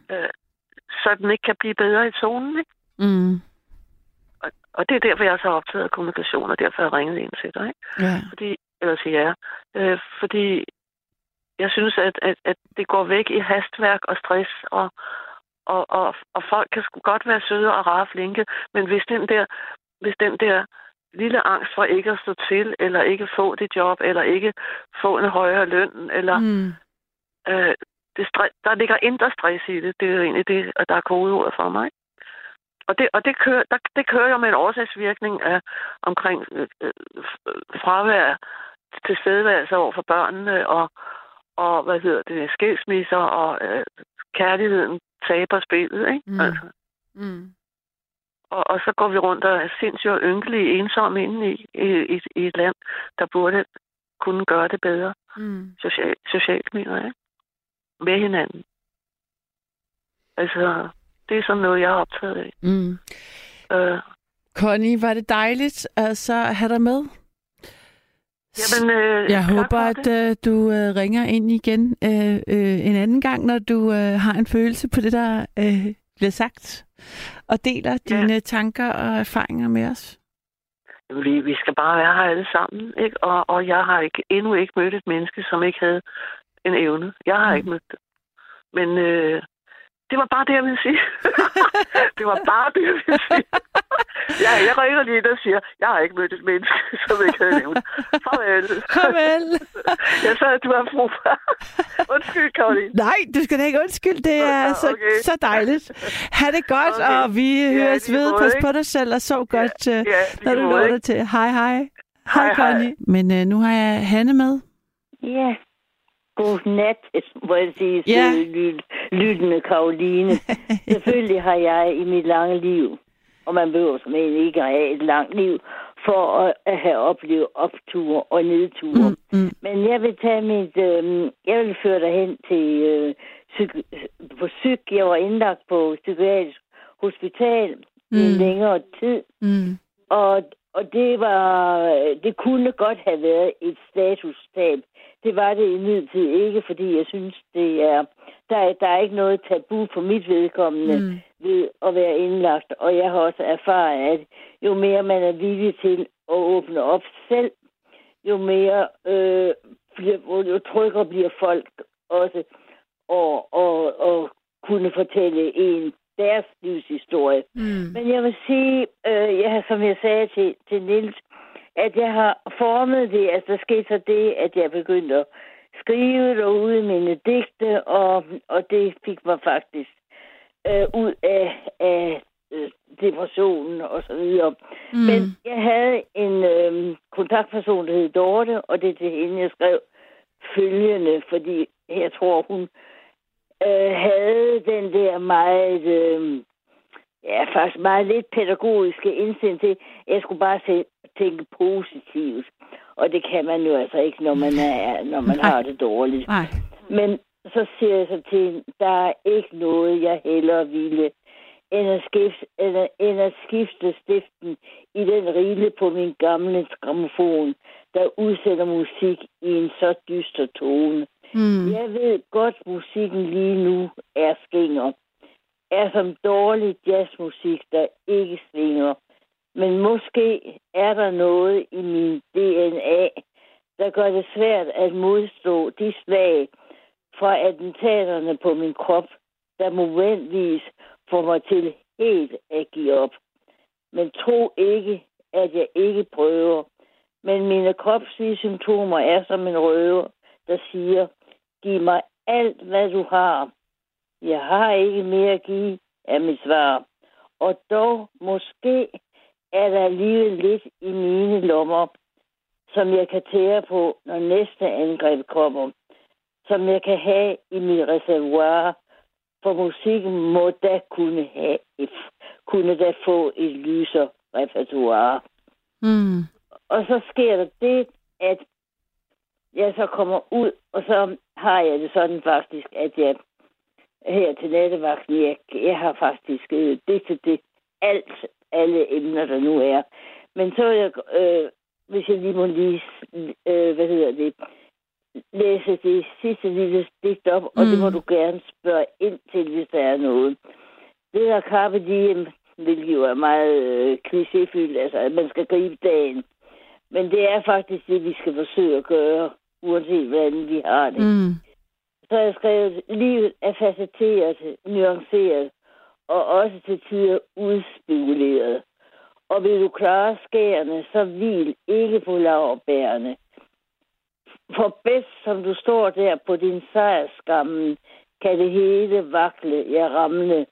S4: så den ikke kan blive bedre i tonen. Ikke?
S2: Mm.
S4: Og, og det er derfor, jeg er så optaget af kommunikation, og derfor har jeg ringet ind til dig. Ikke?
S2: Ja.
S4: Fordi, eller til jer. Øh, fordi jeg synes, at, at, at det går væk i hastværk og stress, og, og, og, og folk kan sgu godt være søde og rare flinke, men hvis den der, hvis den der lille angst for ikke at stå til, eller ikke få det job, eller ikke få en højere løn, eller
S2: Mm.
S4: øh, det der ligger indre stress i det. Det er jo egentlig det, og der er kodeordet for mig. Og det, og det, kører, der, det kører jo med en årsagsvirkning af omkring øh, øh, fravær, tilstedeværelse over for børnene, og, og hvad hedder det, skilsmisser, og øh, kærligheden taber spillet, ikke?
S2: Mm.
S4: Altså.
S2: Mm.
S4: Og, og så går vi rundt og er sindssygt og ynkelige ensomme inde i, i, i, et land, der burde kunne gøre det bedre
S2: Mm.
S4: socialt, socialt mener jeg. Med hinanden. Altså, det er sådan noget, jeg er optaget af.
S2: Mm.
S4: Øh,
S2: Connie, var det dejligt altså, at have dig med?
S4: jamen, øh,
S2: Jeg håber, at øh, du øh, ringer ind igen øh, øh, en anden gang, når du øh, har en følelse på det, der øh, bliver sagt, og deler
S4: Ja.
S2: dine tanker og erfaringer med os.
S4: Vi, vi skal bare være her alle sammen, ikke? Og, og jeg har ikke, endnu ikke mødt et menneske, som ikke havde en evne. Jeg har
S2: Mm.
S4: ikke mødt det. Men øh, det var bare det, jeg ville sige. det var bare det, jeg ville sige. ja, jeg ringer lige ind og siger, jeg har ikke mødt et menneske, som ikke havde en evne. Farvel.
S2: Farvel.
S4: jeg sagde, at du er fru. Undskyld, Karoline.
S2: Nej, du skal da ikke undskylde. Det er
S4: Ja,
S2: så,
S4: okay.
S2: så dejligt. Ha' det godt,
S4: Okay.
S2: og vi høres
S4: lige
S2: ved.
S4: måde,
S2: Pas på dig selv, og sov godt, øh,
S4: Ja,
S2: når du
S4: måde,
S2: når
S4: ikke?
S2: dig til. Hej, hej. Hej,
S4: Hej, hej.
S2: Connie. Men øh, nu har jeg Hanne med.
S5: Ja. God nat, må jeg sige,
S2: Ja.
S5: lyt, lyttende Karoline. Selvfølgelig har jeg i mit lange liv, og man behøver som ikke at have et langt liv, for at, at have oplevet opture og nedture.
S2: Mm, mm,
S5: Men jeg vil tage mit, øh, jeg vil føre dig hen til øh, psyk, på psyk. Jeg var indlagt på psykiatrisk hospital mm. i en
S2: Mm.
S5: længere tid.
S2: mm,
S5: Og, og det var, det kunne godt have været et statustab. Det var det imidlertid ikke, fordi jeg synes, det er, der, er- der er ikke noget tabu for mit vedkommende
S2: mm,
S5: ved at være indlagt. Og jeg har også erfaret, at jo mere man er villig til at åbne op selv, jo mere øh, bliver, jo tryggere bliver folk også og, og, og kunne fortælle en deres livshistorie.
S2: mm,
S5: Men jeg vil sige, øh, jeg som jeg sagde til, til Nils, at jeg har formet det, altså der skete så det, at jeg begyndte at skrive derude mine digte, og, og det fik mig faktisk øh, ud af, af øh, depressionen og så videre. Mm. Men jeg havde en øh, kontaktperson, der hed Dorte, og det er til hende, jeg skrev følgende, fordi jeg tror, hun øh, havde den der meget, øh, ja, faktisk meget lidt pædagogiske indsigt til, jeg skulle bare se, tænke positivt. Og det kan man jo altså ikke, når man, er, når man har det dårligt.
S2: Nej.
S5: Men så siger jeg så til der er ikke noget, jeg hellere ville, end at skifte, end at, end at skifte stiften i den rille på min gamle gramofon, der udsætter musik i en så dyster tone.
S2: Mm.
S5: Jeg ved godt, musikken lige nu er skinger. Er som dårlig jazzmusik, der ikke svinger. Men måske er der noget i min DNA, der gør det svært at modstå de slag fra attentaterne på min krop, der momentvis får mig til helt at give op. Men tro ikke, at jeg ikke prøver. Men mine kropslige symptomer er som en røver, der siger, giv mig alt, hvad du har. Jeg har ikke mere at give, er mit svar. Og dog måske er der alligevel lidt i mine lommer, som jeg kan tære på, når næste angreb kommer. Som jeg kan have i mit reservoir, for musikken må da kunne, have, kunne da få et lyser repertoire.
S2: Mm.
S5: Og så sker der det, at jeg så kommer ud, og så har jeg det sådan faktisk, at jeg her til nattevagten, jeg, jeg har faktisk øh, det til det alt, alle emner, der nu er. Men så jeg, øh, hvis jeg lige må lige, øh, hvad hedder det, læse det sidste lille digt op, og mm. det må du gerne spørge ind til, hvis der er noget. Det der Carpe Diem, hvilket jo er meget øh, klichéfyldt, altså at man skal gribe dagen. Men det er faktisk det, vi skal forsøge at gøre, uanset hvordan vi har det.
S2: Mm.
S5: Så har jeg skrevet, livet er facetteret, nuanceret, og også til tider udspekuleret. Og vil du klare skærene, så vil ikke på lavbærene. For bedst som du står der på din sejrskammen, kan det hele vakle, ja ramle.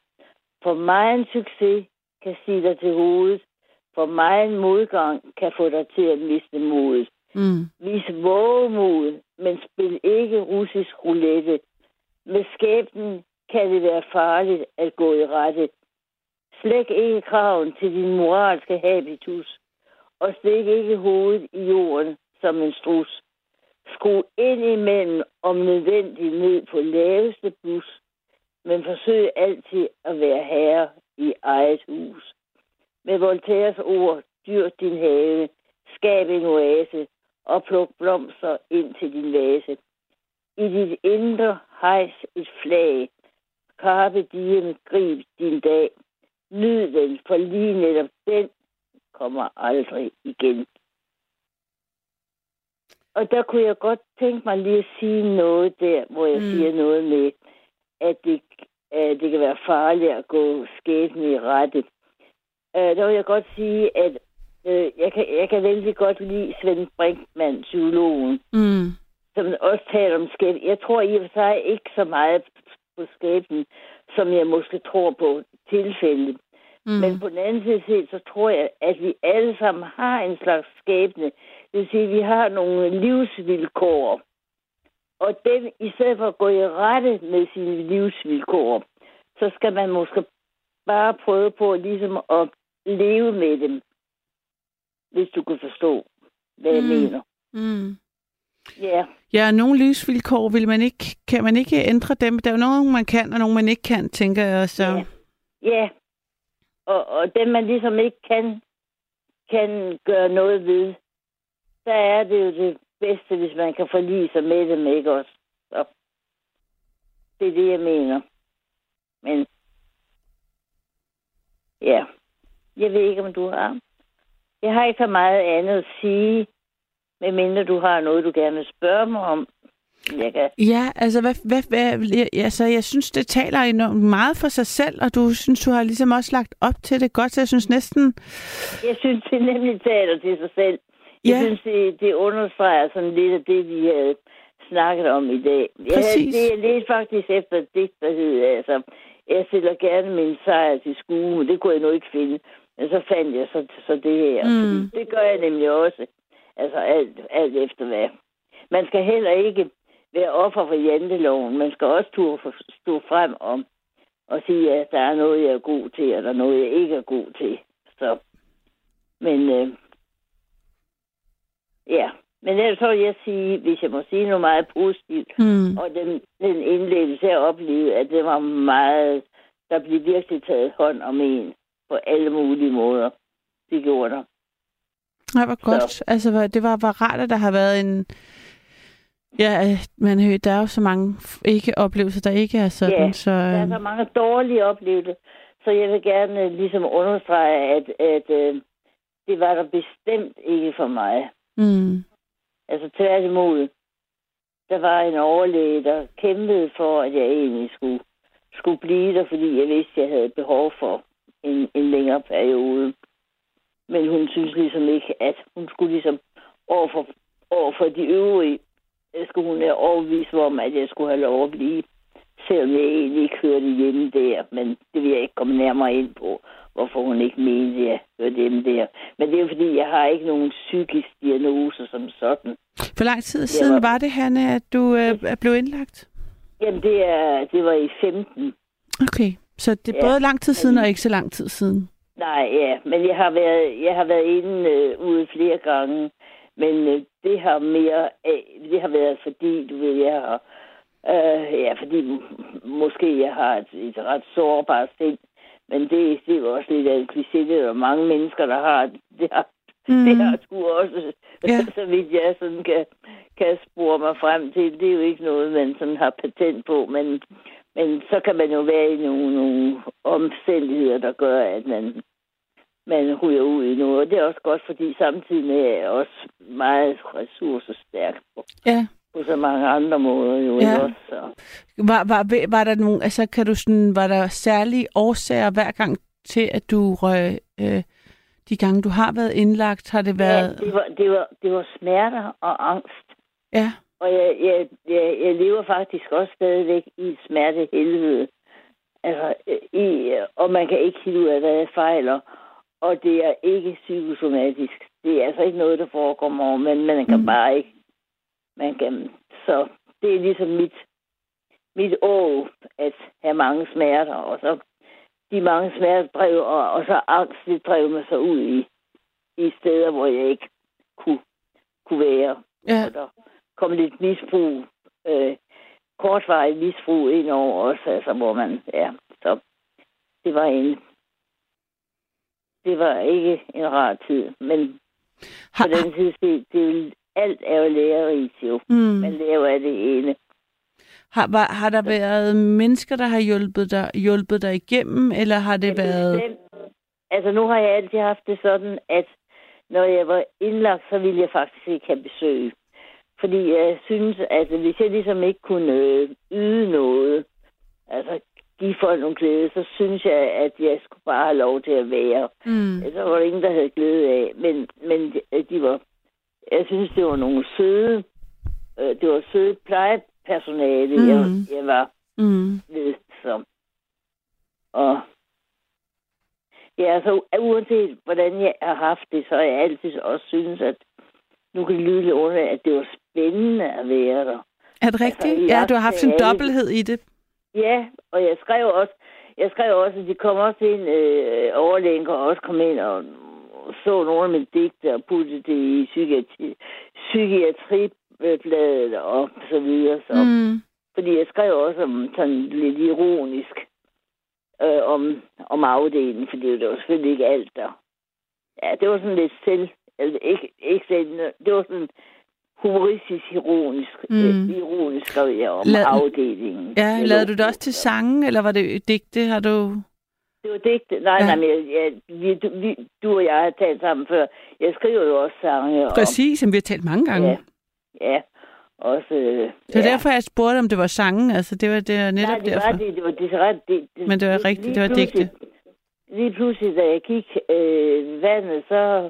S5: For mig en succes kan sige dig til hovedet. For mig en modgang kan få dig til at miste modet.
S2: Mm.
S5: Vis vågemod, men spil ikke russisk roulette. Med skæbnen kan det være farligt at gå i rette. Slæk ikke kraven til din moralske habitus, og stik ikke hovedet i jorden som en strus. Skru ind imellem om nødvendigt ned på laveste bus, men forsøg altid at være herre i eget hus. Med Voltaires ord, dyr din have, skab en oase og pluk blomster ind til din vase. I dit indre hejs et flag. Carpe diem, grib din dag. Nyd den, for lige netop den kommer aldrig igen. Og der kunne jeg godt tænke mig lige at sige noget der, hvor jeg mm. siger noget med, at det, at det kan være farligt at gå skæbne i rette. Uh, der vil jeg godt sige, at uh, jeg, kan, jeg kan vældig godt lide Svend Brinkmann, psykologen,
S2: Mm.
S5: som også taler om skæbne. Jeg tror i og for sig ikke så meget på skæbnen, som jeg måske tror på tilfældet.
S2: Mm.
S5: Men på den anden side set, så tror jeg, at vi alle sammen har en slags skæbne. Det vil sige, at vi har nogle livsvilkår. Og den, i stedet for at gå i rette med sine livsvilkår, så skal man måske bare prøve på ligesom at leve med dem. Hvis du kan forstå, hvad jeg
S2: Mm.
S5: mener.
S2: Mm.
S5: Ja,
S2: Ja, nogle livsvilkår vil man ikke, kan man ikke ændre dem. Der er jo nogle, man kan, og nogle, man ikke kan, tænker jeg. Så.
S5: Ja. ja. Og, og dem, man ligesom ikke kan, kan gøre noget ved, så er det jo det bedste, hvis man kan forlige sig med dem, ikke også? Så det er det, jeg mener. Men ja, jeg ved ikke, om du har. Jeg har ikke så meget andet at sige, medmindre du har noget, du gerne vil spørge mig om. Jeg kan.
S2: Ja, altså, hvad, hvad, hvad, jeg, altså, jeg synes, det taler enormt meget for sig selv, og du synes, du har ligesom også lagt op til det godt, så jeg synes næsten...
S5: Jeg synes, det nemlig taler til sig selv. Jeg
S2: Ja.
S5: synes, det, det understreger sådan lidt af det, vi havde snakket om i dag. Jeg,
S2: Præcis.
S5: det, jeg læste faktisk efter et digt, der hed, altså, jeg stiller gerne min sejr til skue, men det kunne jeg nu ikke finde. Så fandt jeg så, så det her.
S2: Mm.
S5: Det gør jeg nemlig også. Altså alt, alt efter hvad. Man skal heller ikke være offer for janteloven. Man skal også turde stå frem om og sige, at der er noget, jeg er god til, og der er noget, jeg ikke er god til. Så. Men øh, ja, men ellers så vil jeg sige, hvis jeg må sige noget meget positivt,
S2: Mm.
S5: og den, den indledelse, jeg oplevede, at det var meget, der blev virkelig taget hånd om en på alle mulige måder. Det gjorde der.
S2: Nej, hvor godt. Altså, hvor- det var, var rart, at der har været en... Ja, øh, man hører, der er jo så mange ikke-oplevelser, der ikke er sådan,
S5: Ja,
S2: så...
S5: Der er
S2: Øh,
S5: så mange dårlige oplevelser, så jeg vil gerne øh, ligesom understrege, at, at øh, det var der bestemt ikke for mig.
S2: mm,
S5: Altså tværtimod. Der var en overlæge, der kæmpede for, at jeg egentlig skulle, skulle blive der, fordi jeg vidste, at jeg havde behov for en, en længere periode. Men hun synes ligesom ikke, at hun skulle ligesom overfor, overfor de øvrige, øh, skulle hun være overbevist om, at jeg skulle have lov at blive. Selvom jeg egentlig ikke hørte hjemme der, men det vil jeg ikke komme nærmere ind på, hvorfor hun ikke mente, at jeg hørte hjemme der. Men det er fordi, jeg har ikke nogen psykisk diagnose som sådan.
S2: hvor lang tid siden
S5: var-
S2: var det, Hanne, at du øh, er blevet indlagt?
S5: Jamen, det, er, det var i 15.
S2: Okay, så det er
S5: Ja.
S2: både lang tid siden og ikke så lang tid siden.
S5: Nej, ja, men jeg har været, jeg har været inde øh, ude flere gange, men øh, det har mere, øh, det har været fordi, du ved, jeg har, øh, ja, fordi måske jeg har et, et ret sårbart sind, men det, det er jo også lidt af en er der mange mennesker, der har, det har, mm. det har sgu også,
S2: Ja.
S5: så vidt jeg sådan kan, kan spore mig frem til, det er jo ikke noget, man sådan har patent på, men, men så kan man jo være i nogle, nogle omstændigheder, der gør, at man man ryger ud i noget. Og det er også godt, fordi samtidig er jeg også meget ressourcestærk på,
S2: Ja.
S5: på så mange andre måder. Jo,
S2: Ja.
S5: også, så.
S2: Var, var, var der nogen, altså kan du sådan, var der særlige årsager hver gang til, at du røg, øh, de gange du har været indlagt, har det været...
S5: Ja, det var, det, var, det var smerter og angst.
S2: Ja,
S5: Og jeg, jeg, jeg, jeg lever faktisk også stadigvæk i et smertehelvede. Altså, i, og man kan ikke finde ud af, hvad jeg fejler. Og det er ikke psykosomatisk. Det er altså ikke noget, der forekommer over, men man kan
S2: mm.
S5: bare ikke. Man kan, så det er ligesom mit, mit år at have mange smerter. Og så de mange smerter drev, og, og så angst, det drev mig så ud i, i steder, hvor jeg ikke kunne, kunne være
S2: ja.
S5: og der kom lidt misbrug, øh, kortvarigt misbrug ind over os, altså hvor man, ja, så det var en, det var ikke en rar tid, men
S2: Har,
S5: på den tid, det, det er jo, alt er jo lærerigt jo.
S2: mm,
S5: Man lærer af det ene.
S2: har, var, har der været mennesker, der har hjulpet dig, hjulpet dig igennem, eller har det været...
S5: Bestemt. Altså nu har jeg altid haft det sådan, at når jeg var indlagt, så ville jeg faktisk ikke have besøg. Fordi jeg synes, at hvis jeg ligesom ikke kunne øh, yde noget, altså give folk nogle glæde, så synes jeg, at jeg skulle bare have lov til at være.
S2: Mm,
S5: Så var der ingen, der havde glæde af. Men, men de- var, jeg synes, det var nogle søde, øh, det var søde plejepersonale, mm. jeg, jeg var
S2: mm,
S5: ved. Så. Og ja, altså uanset hvordan jeg har haft det, så har jeg altid også synes, at nu kan det lyde lidt under, at det var spændende at være der.
S2: er det rigtigt?
S5: Altså,
S2: ja, du har haft en dobbelthed i det.
S5: Ja, og jeg skrev også, jeg skrev også, at de kom også ind, øh, overlægen og også kom ind og så nogle af mine digte og puttede det i psykiatri, psykiatribladet og så videre. Så.
S2: Mm,
S5: Fordi jeg skrev også om sådan lidt ironisk øh, om, om afdelingen, fordi det var selvfølgelig ikke alt der. Ja, det var sådan lidt selv, altså ikke, ikke selv, det var sådan humoristisk ironisk,
S2: Mm.
S5: øh, ironisk skrev jeg om
S2: Lad-
S5: afdelingen.
S2: ja,
S5: Jeg
S2: lavede du det også til sange, eller var det digte? Har du...
S5: Det var digte. Nej,
S2: Ja.
S5: nej, men jeg, jeg, vi, du, vi, du og jeg har talt sammen før. Jeg skriver jo også sange. Og,
S2: Præcis, som vi har talt mange gange.
S5: Ja, ja. Også, øh,
S2: Det var
S5: ja.
S2: derfor, jeg spurgte, om det var sange. Altså, det var, det var netop
S5: Nej, det
S2: derfor.
S5: var det. Det var det, ret, det, det
S2: Men det var rigtigt, det var digte.
S5: Lige pludselig, da jeg gik øh, vandet, så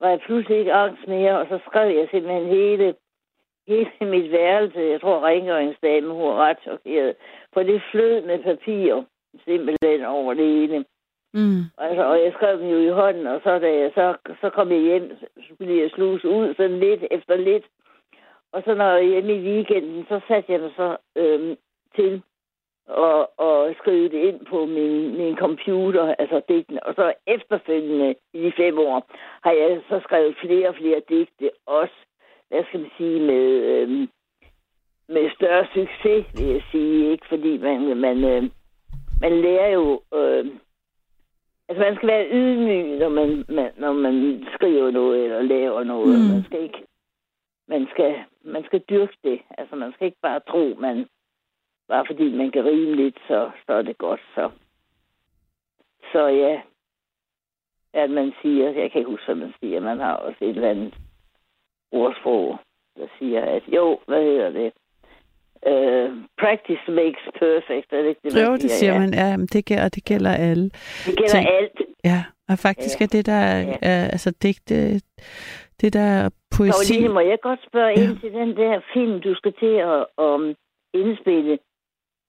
S5: var jeg pludselig ikke angst mere, og så skrev jeg simpelthen hele, hele mit værelse. Jeg tror, rengøringsdamen hun var ret chokeret. For det flød med papir simpelthen over det ene.
S2: Mm.
S5: Altså, og jeg skrev dem jo i hånden, og så, da jeg, så, så kom jeg hjem, så skulle jeg sluse ud sådan lidt efter lidt. Og så når jeg hjemme i weekenden, så satte jeg mig så øhm, til og, og skrive det ind på min, min computer, altså digtene. Og så efterfølgende i de fem år, har jeg så skrevet flere og flere digte, også, hvad skal man sige, med, øhm, med større succes, vil jeg sige. Ikke fordi man, man, øh, man lærer jo... Øh, altså man skal være ydmyg, når man, man, når man skriver noget eller laver noget.
S2: Mm.
S5: Man skal ikke... Man skal, man skal dyrke det. Altså man skal ikke bare tro, man bare fordi man kan rime lidt, så, så er det godt. Så, så ja, at man siger, jeg kan ikke huske, hvad man siger, man har også et eller andet ordsprog, der siger, at jo, hvad hedder det? Uh, practice makes perfect, er det ikke det, man
S2: Jo, det siger
S5: ja.
S2: man. Ja, det gælder, det gælder alle.
S5: Det gælder
S2: ting.
S5: alt.
S2: Ja, og faktisk
S5: Ja.
S2: er det, der er,
S5: Ja.
S2: er altså digte, det der er poesi.
S5: Karoline, må jeg godt spørge
S2: Ja.
S5: ind til den der film, du skal til at um, indspille?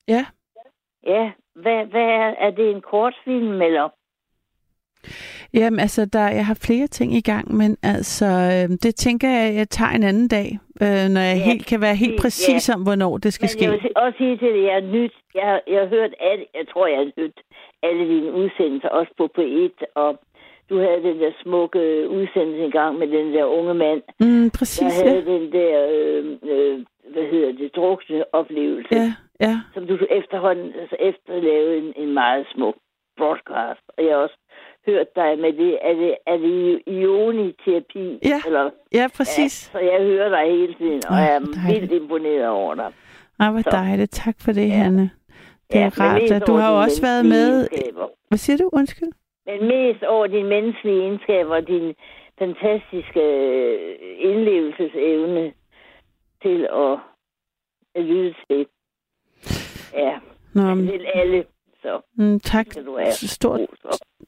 S2: Ja.
S5: Ja, hvad, hvad er, er det en kortfilm, eller?
S2: Jamen, altså, der, jeg har flere ting i gang, men altså, øh, det tænker jeg, jeg tager en anden dag, øh, når jeg
S5: Ja,
S2: helt kan være helt
S5: præcis,
S2: præcis om, hvornår det skal
S5: Men
S2: ske.
S5: jeg vil også sige til det, jeg har nyt, jeg, har- jeg har hørt alle, jeg tror, jeg har hørt alle dine udsendelser, også på P1, og du havde den der smukke udsendelse i gang med den der unge mand,
S2: Mm,
S5: der
S2: præcis,
S5: havde
S2: ja.
S5: den der, øh, øh, hvad hedder det, drukne oplevelse,
S2: Ja, ja.
S5: som du efterhånden altså efterlavede en, en meget smuk broadcast. Og jeg har også hørt dig med det, er det, er det ioniterapi?
S2: Ja,
S5: Eller,
S2: Ja, præcis.
S5: Ja, så jeg hører dig hele tiden, og jeg er
S2: dejligt.
S5: vildt imponeret over dig.
S2: Ej, hvor
S5: Så.
S2: dejligt. Tak for det,
S5: Ja.
S2: Hanne. Det er rart. at Du har jo også været med... Hvad siger du? Undskyld.
S5: Men mest over dine menneskelige egenskaber og din fantastiske øh, indlevelsesevne til at, at lytte til. Ja,
S2: Nå,
S5: til alle. Så
S2: mm, tak.
S5: skal du have.
S2: Stort.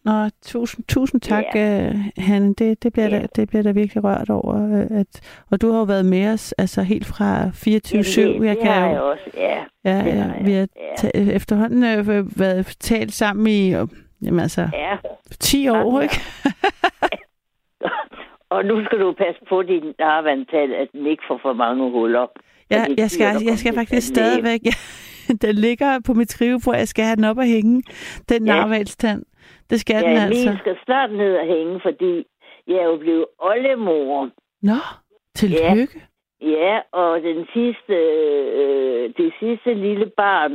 S2: Nå, tusind, tusind tak, yeah. Hanne. Det, det, bliver
S5: Ja.
S2: der, det bliver der virkelig rørt over. øh, At, og du har jo været med os altså helt fra 24-7.
S5: Jamen, det,
S2: Jeg
S5: det
S2: kan
S5: har
S2: jo,
S5: jeg også, ja.
S2: ja,
S5: det
S2: ja,
S5: har
S2: vi har
S5: Ja.
S2: ta- efterhånden øh, været talt sammen i øh, jamen, altså,
S5: ja.
S2: 10 år,
S5: Mange
S2: ikke?
S5: Og nu skal du passe på din larvantal, at den ikke får for mange huller.
S2: Ja, jeg skal, jeg skal faktisk stadigvæk... Ja, den ligger på mit skrivebord. Jeg skal have den op og hænge. Den
S5: Ja.
S2: narvalstand. Det skal den
S5: Ja,
S2: altså.
S5: min skal snart ned og hænge, fordi jeg er jo blevet oldemor.
S2: Nå, tillykke.
S5: Ja, og den sidste, øh, det sidste lille barn,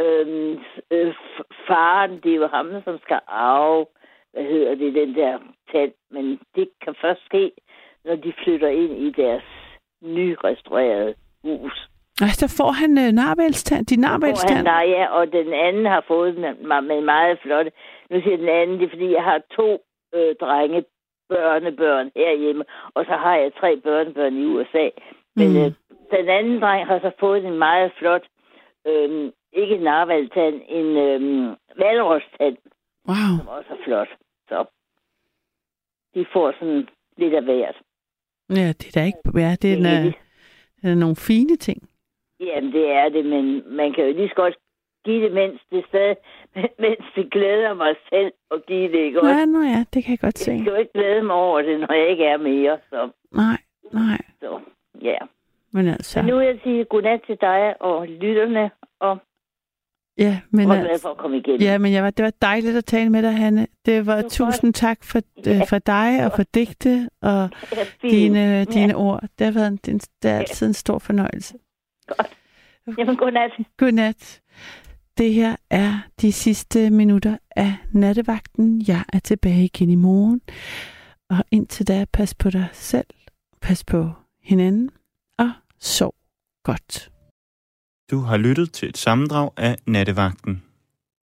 S5: øh, øh, f- faren, det er jo ham, som skal arve, hvad hedder det, den der tand, men det kan først ske, når de flytter ind i deres nyrestaurerede hus.
S2: Altså, der får han øh, narvalstand. Din narvalstand.
S5: nej, ja, og den anden har fået den med meget flot. Nu siger den anden, det er fordi, jeg har to øh, drenge, børnebørn herhjemme, og så har jeg tre børnebørn i USA. Men
S2: Mm.
S5: øh, den anden dreng har så fået en meget flot, øh, ikke en narvaltand, en øh, valrostand,
S2: Wow.
S5: som også er flot. Så de får sådan lidt af hvert.
S2: Ja, det er da ikke... Ja, det er, en,
S5: det.
S2: det er nogle fine ting.
S5: Jamen, det er det, men man kan jo lige så godt give det, mens det stadig, mens det glæder mig selv at give det, ikke også?
S2: Ja, nå ja, det kan jeg godt
S5: Jeg
S2: se.
S5: skal jo ikke glæde mig over det, når jeg ikke er mere, så,
S2: Nej, nej.
S5: så ja.
S2: Men altså...
S5: Så nu vil jeg sige godnat til dig og lytterne, og
S2: Ja, men
S5: jeg glad
S2: altså...
S5: for at komme igennem.
S2: Ja, men jeg var, det var dejligt at tale med dig, Hanne. Det var
S5: Det
S2: tusind tak for,
S5: Ja.
S2: øh, for dig og for digte og
S5: Ja, fint.
S2: dine, dine ord. Det har været en, det er altid en stor fornøjelse.
S5: Jamen, godnat.
S2: Godnat. Det her er de sidste minutter af nattevagten. Jeg er tilbage igen i morgen. Og indtil da, pas på dig selv, pas på hinanden og sov godt.
S6: Du har lyttet til et sammendrag af Nattevagten.